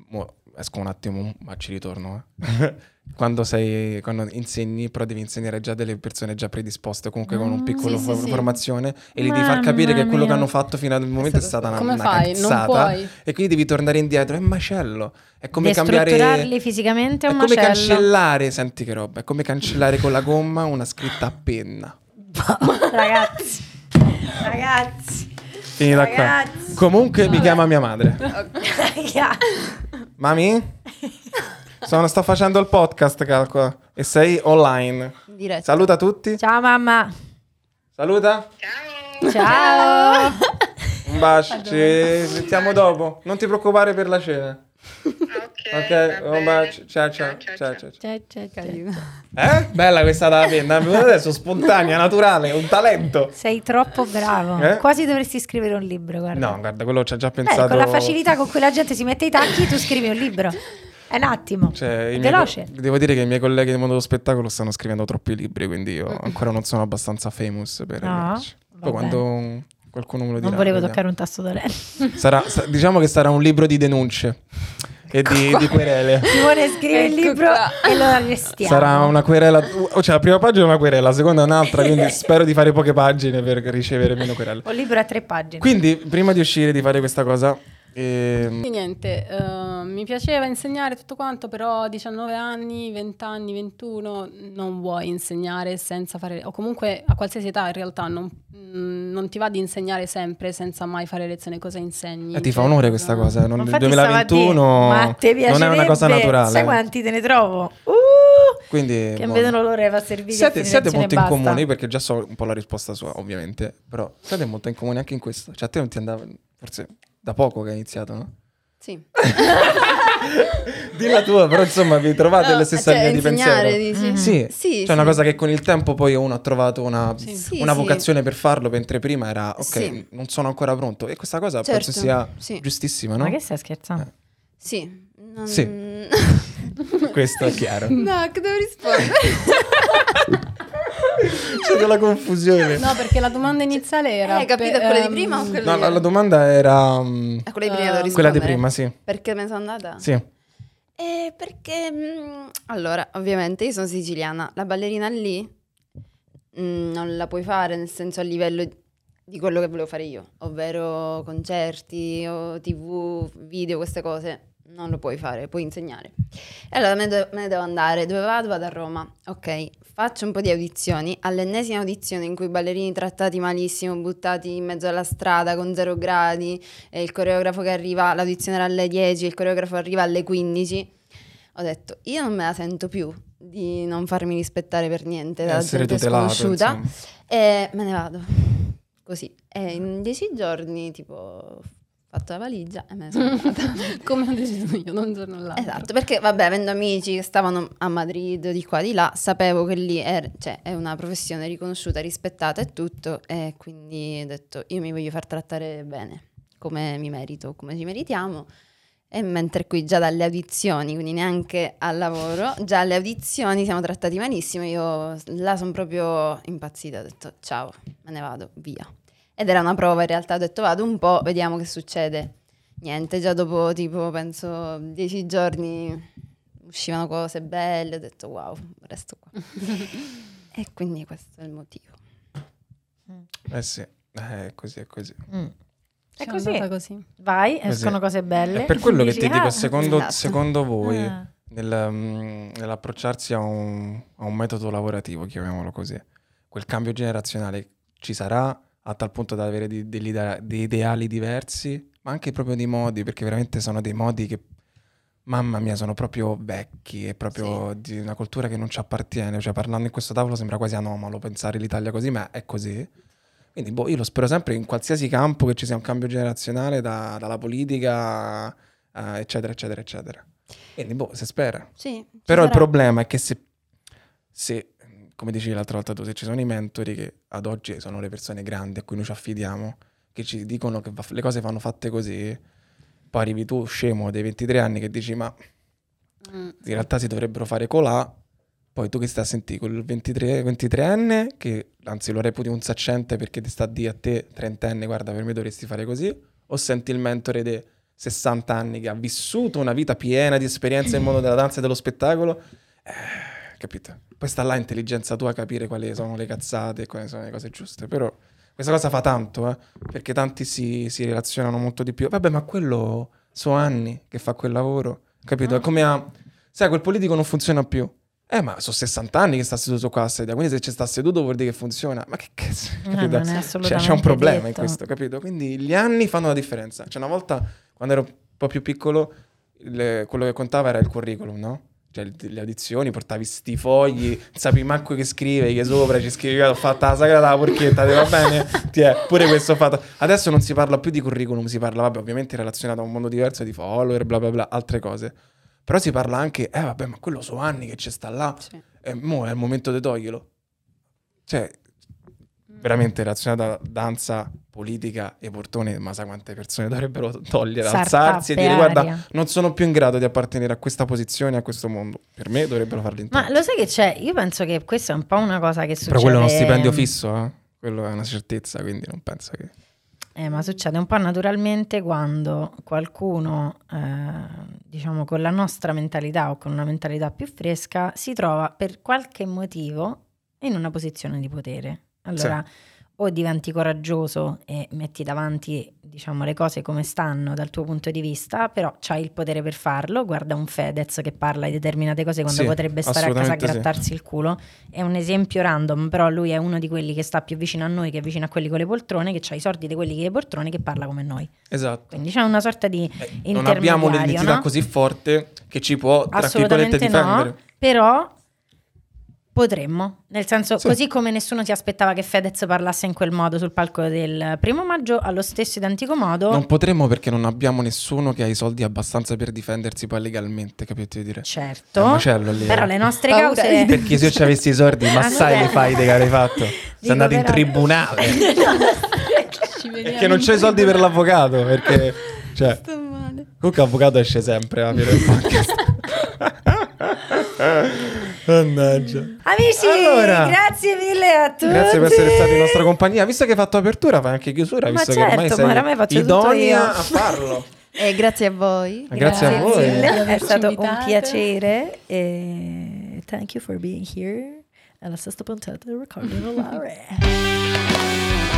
Mo esco un attimo, ma ci ritorno. eh. quando, sei, quando insegni, però devi insegnare già delle persone già predisposte, comunque con un Mm, piccolo sì, sì, for- sì. formazione, e gli devi far capire Mamma che quello che mia. hanno fatto fino al momento è stata una, Come una fai? cazzata. E quindi devi tornare indietro, è un macello. È come cambiare. Fisicamente è È un come macello. cancellare, senti che roba, è come cancellare con la gomma una scritta a penna. Ragazzi, ragazzi. Finita qua. Ragazzi. Comunque mi chiama mia madre. Mami? Sono, sto facendo il podcast, calcola. E sei online. Diretto. Saluta tutti. Ciao mamma. Saluta. Ciao. Un bacio. Ci sentiamo dopo. Non ti preoccupare per la cena. Ok, un bacio. Ciao, ciao. Ciao, ciao. ciao. Ciao, ciao, ciao. Eh? Bella questa da penna. Adesso spontanea, naturale, un talento. Sei troppo bravo. Eh? Quasi dovresti scrivere un libro, guarda. No, guarda, quello ci ha già Eh, pensato. con la facilità con cui la gente si mette i tacchi, tu scrivi un libro. È un attimo. Cioè, miei Veloce. co- devo dire che i miei colleghi del mondo dello spettacolo stanno scrivendo troppi libri, quindi io ancora non sono abbastanza famous per No? Poi quando qualcuno me lo dirà. Non volevo vediamo. toccare un tasto dolente. Sarà- sa- diciamo che sarà un libro di denunce e di, di querele. Simone scrive il Ecco libro qua. e lo arrestiamo. Sarà una querela, cioè la prima pagina è una querela, la seconda è un'altra, quindi spero di fare poche pagine per ricevere meno querele. Un libro a tre pagine. Quindi, prima di uscire di fare questa cosa, ehm, Quindi niente, eh, mi piaceva insegnare tutto quanto, però a 19 anni, 20 anni, 21 non vuoi insegnare senza fare, o comunque a qualsiasi età in realtà non, mm, non ti va di insegnare sempre senza mai fare lezione, cosa insegni? eh, ti fa onore questa no. cosa, eh, non, nel Infatti stavo a dire, 2021 ma te non è una cosa naturale. Sai quanti te ne trovo? Uh, Quindi, che non boh. vedono l'ora servire Siete, a fine siete lezione molto e in comune, perché già so un po' la risposta sua, ovviamente, però siete molto in comune anche in questo. Cioè, a te non ti andava, forse da poco che hai iniziato, no? Sì. Di la tua, però insomma vi trovate No, le stesse cioè, linee di pensiero. dici? Mm. Sì, Sì, c'è sì. una cosa che con il tempo poi uno ha trovato una, Sì. Una sì. vocazione per farlo, mentre prima era ok, Sì. non sono ancora pronto. E questa cosa Certo, penso sia sì. giustissima, no? Ma che stai scherzando? Sì. Non- Sì. Questo è chiaro. no, che devo rispondere? C'è della confusione. No, perché la domanda iniziale era... Hai capito per- quella di ehm, prima o quella No, di la, la domanda era Ah, quella di prima Eh, devo quella di prima, sì. Perché me ne sono andata? Sì. Eh, perché... mm, allora, ovviamente io sono siciliana. La ballerina lì mm, non la puoi fare nel senso a livello di quello che volevo fare io, ovvero concerti o tv, video, queste cose. Non lo puoi fare, puoi insegnare. E allora me, do- me ne devo andare. Dove vado? Vado a Roma. Ok, faccio un po' di audizioni. All'ennesima audizione in cui i ballerini trattati malissimo, buttati in mezzo alla strada con zero gradi, e il coreografo che arriva, l'audizione era alle 10, il coreografo arriva alle 15. Ho detto, io non me la sento più di non farmi rispettare per niente da Essere gente tutelato, sconosciuta. insomma. E me ne vado. Così. E in dieci giorni, tipo, fatto la valigia e me ne sono andata. Come ho deciso io, da un giorno all'altro. Esatto, perché vabbè, avendo amici che stavano a Madrid, di qua, di là, sapevo che lì è, cioè, è una professione riconosciuta, rispettata e tutto, e quindi ho detto io mi voglio far trattare bene, come mi merito, come ci meritiamo. E mentre qui già dalle audizioni, quindi neanche al lavoro, già alle audizioni siamo trattati malissimo. Io là sono proprio impazzita, ho detto ciao, me ne vado, via. Ed era una prova, in realtà ho detto vado un po', vediamo che succede. Niente, già dopo tipo penso dieci giorni uscivano cose belle, ho detto wow, resto qua. e quindi questo è il motivo. Eh sì, eh, è così, è così. Mm. È così. così. Vai, Così. escono cose belle. È per quello che ti dico, "Ah, secondo, esatto. secondo voi, ah, nel, mm, nell'approcciarsi a un, a un metodo lavorativo, chiamiamolo così, quel cambio generazionale ci sarà a tal punto da avere di- degli dei ideali diversi, ma anche proprio dei modi, perché veramente sono dei modi che, mamma mia, sono proprio vecchi, è proprio di una cultura che non ci appartiene, cioè parlando in questo tavolo sembra quasi anomalo pensare l'Italia così, ma è così. Quindi boh, io lo spero sempre in qualsiasi campo che ci sia un cambio generazionale, da- dalla politica, eh, eccetera, eccetera, eccetera. Quindi boh, si spera. Sì, Però il sarà. problema è che se, se, come dicevi l'altra volta tu, se ci sono i mentori che ad oggi sono le persone grandi a cui noi ci affidiamo, che ci dicono che va- le cose vanno fatte così, poi arrivi tu scemo dei 23 anni che dici ma Mm. in realtà si dovrebbero fare colà, poi tu che stai a sentire quel 23, 23enne che anzi lo reputi un saccente perché ti sta a dire a te 30enne guarda per me dovresti fare così, o senti il mentore dei 60 anni che ha vissuto una vita piena di esperienze nel mondo della danza e dello spettacolo, eh, capito? Poi sta là intelligenza tua a capire quali sono le cazzate e quali sono le cose giuste, però questa cosa fa tanto, eh, perché tanti si, si relazionano molto di più. Vabbè, ma quello sono anni che fa quel lavoro, capito? È come a... Sai, quel politico non funziona più. Eh, ma sono 60 anni che sta seduto qua a sedia, quindi se ci sta seduto vuol dire che funziona. Ma che cazzo, No, non è Cioè, c'è un problema in detto. questo, capito? Quindi gli anni fanno la differenza. Cioè, una volta, quando ero un po' più piccolo, il- quello che contava era il curriculum, no? Cioè, le audizioni, portavi sti fogli, non sapevi manco che scrive, che sopra ci scrivi, ho fatto la sagra della porchetta, va bene? Ti è, pure questo fatto. Adesso non si parla più di curriculum, si parla, vabbè, ovviamente relazionato a un mondo diverso, di follower, bla bla bla, altre cose. Però si parla anche, eh vabbè, ma quello so anni che ci sta là, Sì. e mo è il momento di toglierlo. Cioè, veramente relazionata a danza, politica e portone, ma sai quante persone dovrebbero togliere, Sarta alzarsi e dire guarda, aria." non sono più in grado di appartenere a questa posizione, a questo mondo. Per me dovrebbero farlo in Ma lo sai che c'è? Io penso che questa è un po' una cosa che succede. Però quello è uno stipendio fisso, eh? Quello è una certezza, quindi non penso che... Eh, ma succede un po' naturalmente quando qualcuno, eh, diciamo, con la nostra mentalità o con una mentalità più fresca, si trova per qualche motivo in una posizione di potere. Allora, o diventi coraggioso e metti davanti, diciamo, le cose come stanno dal tuo punto di vista, però c'hai il potere per farlo. Guarda un Fedez che parla di determinate cose quando Sì, potrebbe stare a casa a assolutamente sì. grattarsi il culo. È un esempio random, però lui è uno di quelli che sta più vicino a noi, che è vicino a quelli con le poltrone, che ha i sordi di quelli con le poltrone, che parla come noi. Esatto. Quindi c'è una sorta di Eh, non abbiamo un'identità no? così forte che ci può, tra virgolette, difendere. no, però potremmo. Nel senso, Sì. così come nessuno si aspettava che Fedez parlasse in quel modo sul palco del primo maggio, allo stesso identico modo, Non potremmo perché non abbiamo nessuno che ha i soldi abbastanza per difendersi poi legalmente, capite dire? È certo, un macello lì. però le nostre Paura cause... Perché se io ci avessi i soldi, ma sai le faide che avrei fatto? Sei andato in tribunale. Vediamo Perché non c'ho i soldi per l'avvocato, perché... Cioè, Sto male. comunque l'avvocato esce sempre a vedere il podcast. Mannaggia. Amici, Allora, grazie mille a tutti. Grazie per essere stati in nostra compagnia. Visto che hai fatto apertura, fai anche chiusura, Ma visto certo, che ormai ma sei tutto idonea a farlo. E grazie a voi. Grazie a Grazie voi. mille, è stato un piacere e thank you for being here alla sesta puntata del Recording Laure.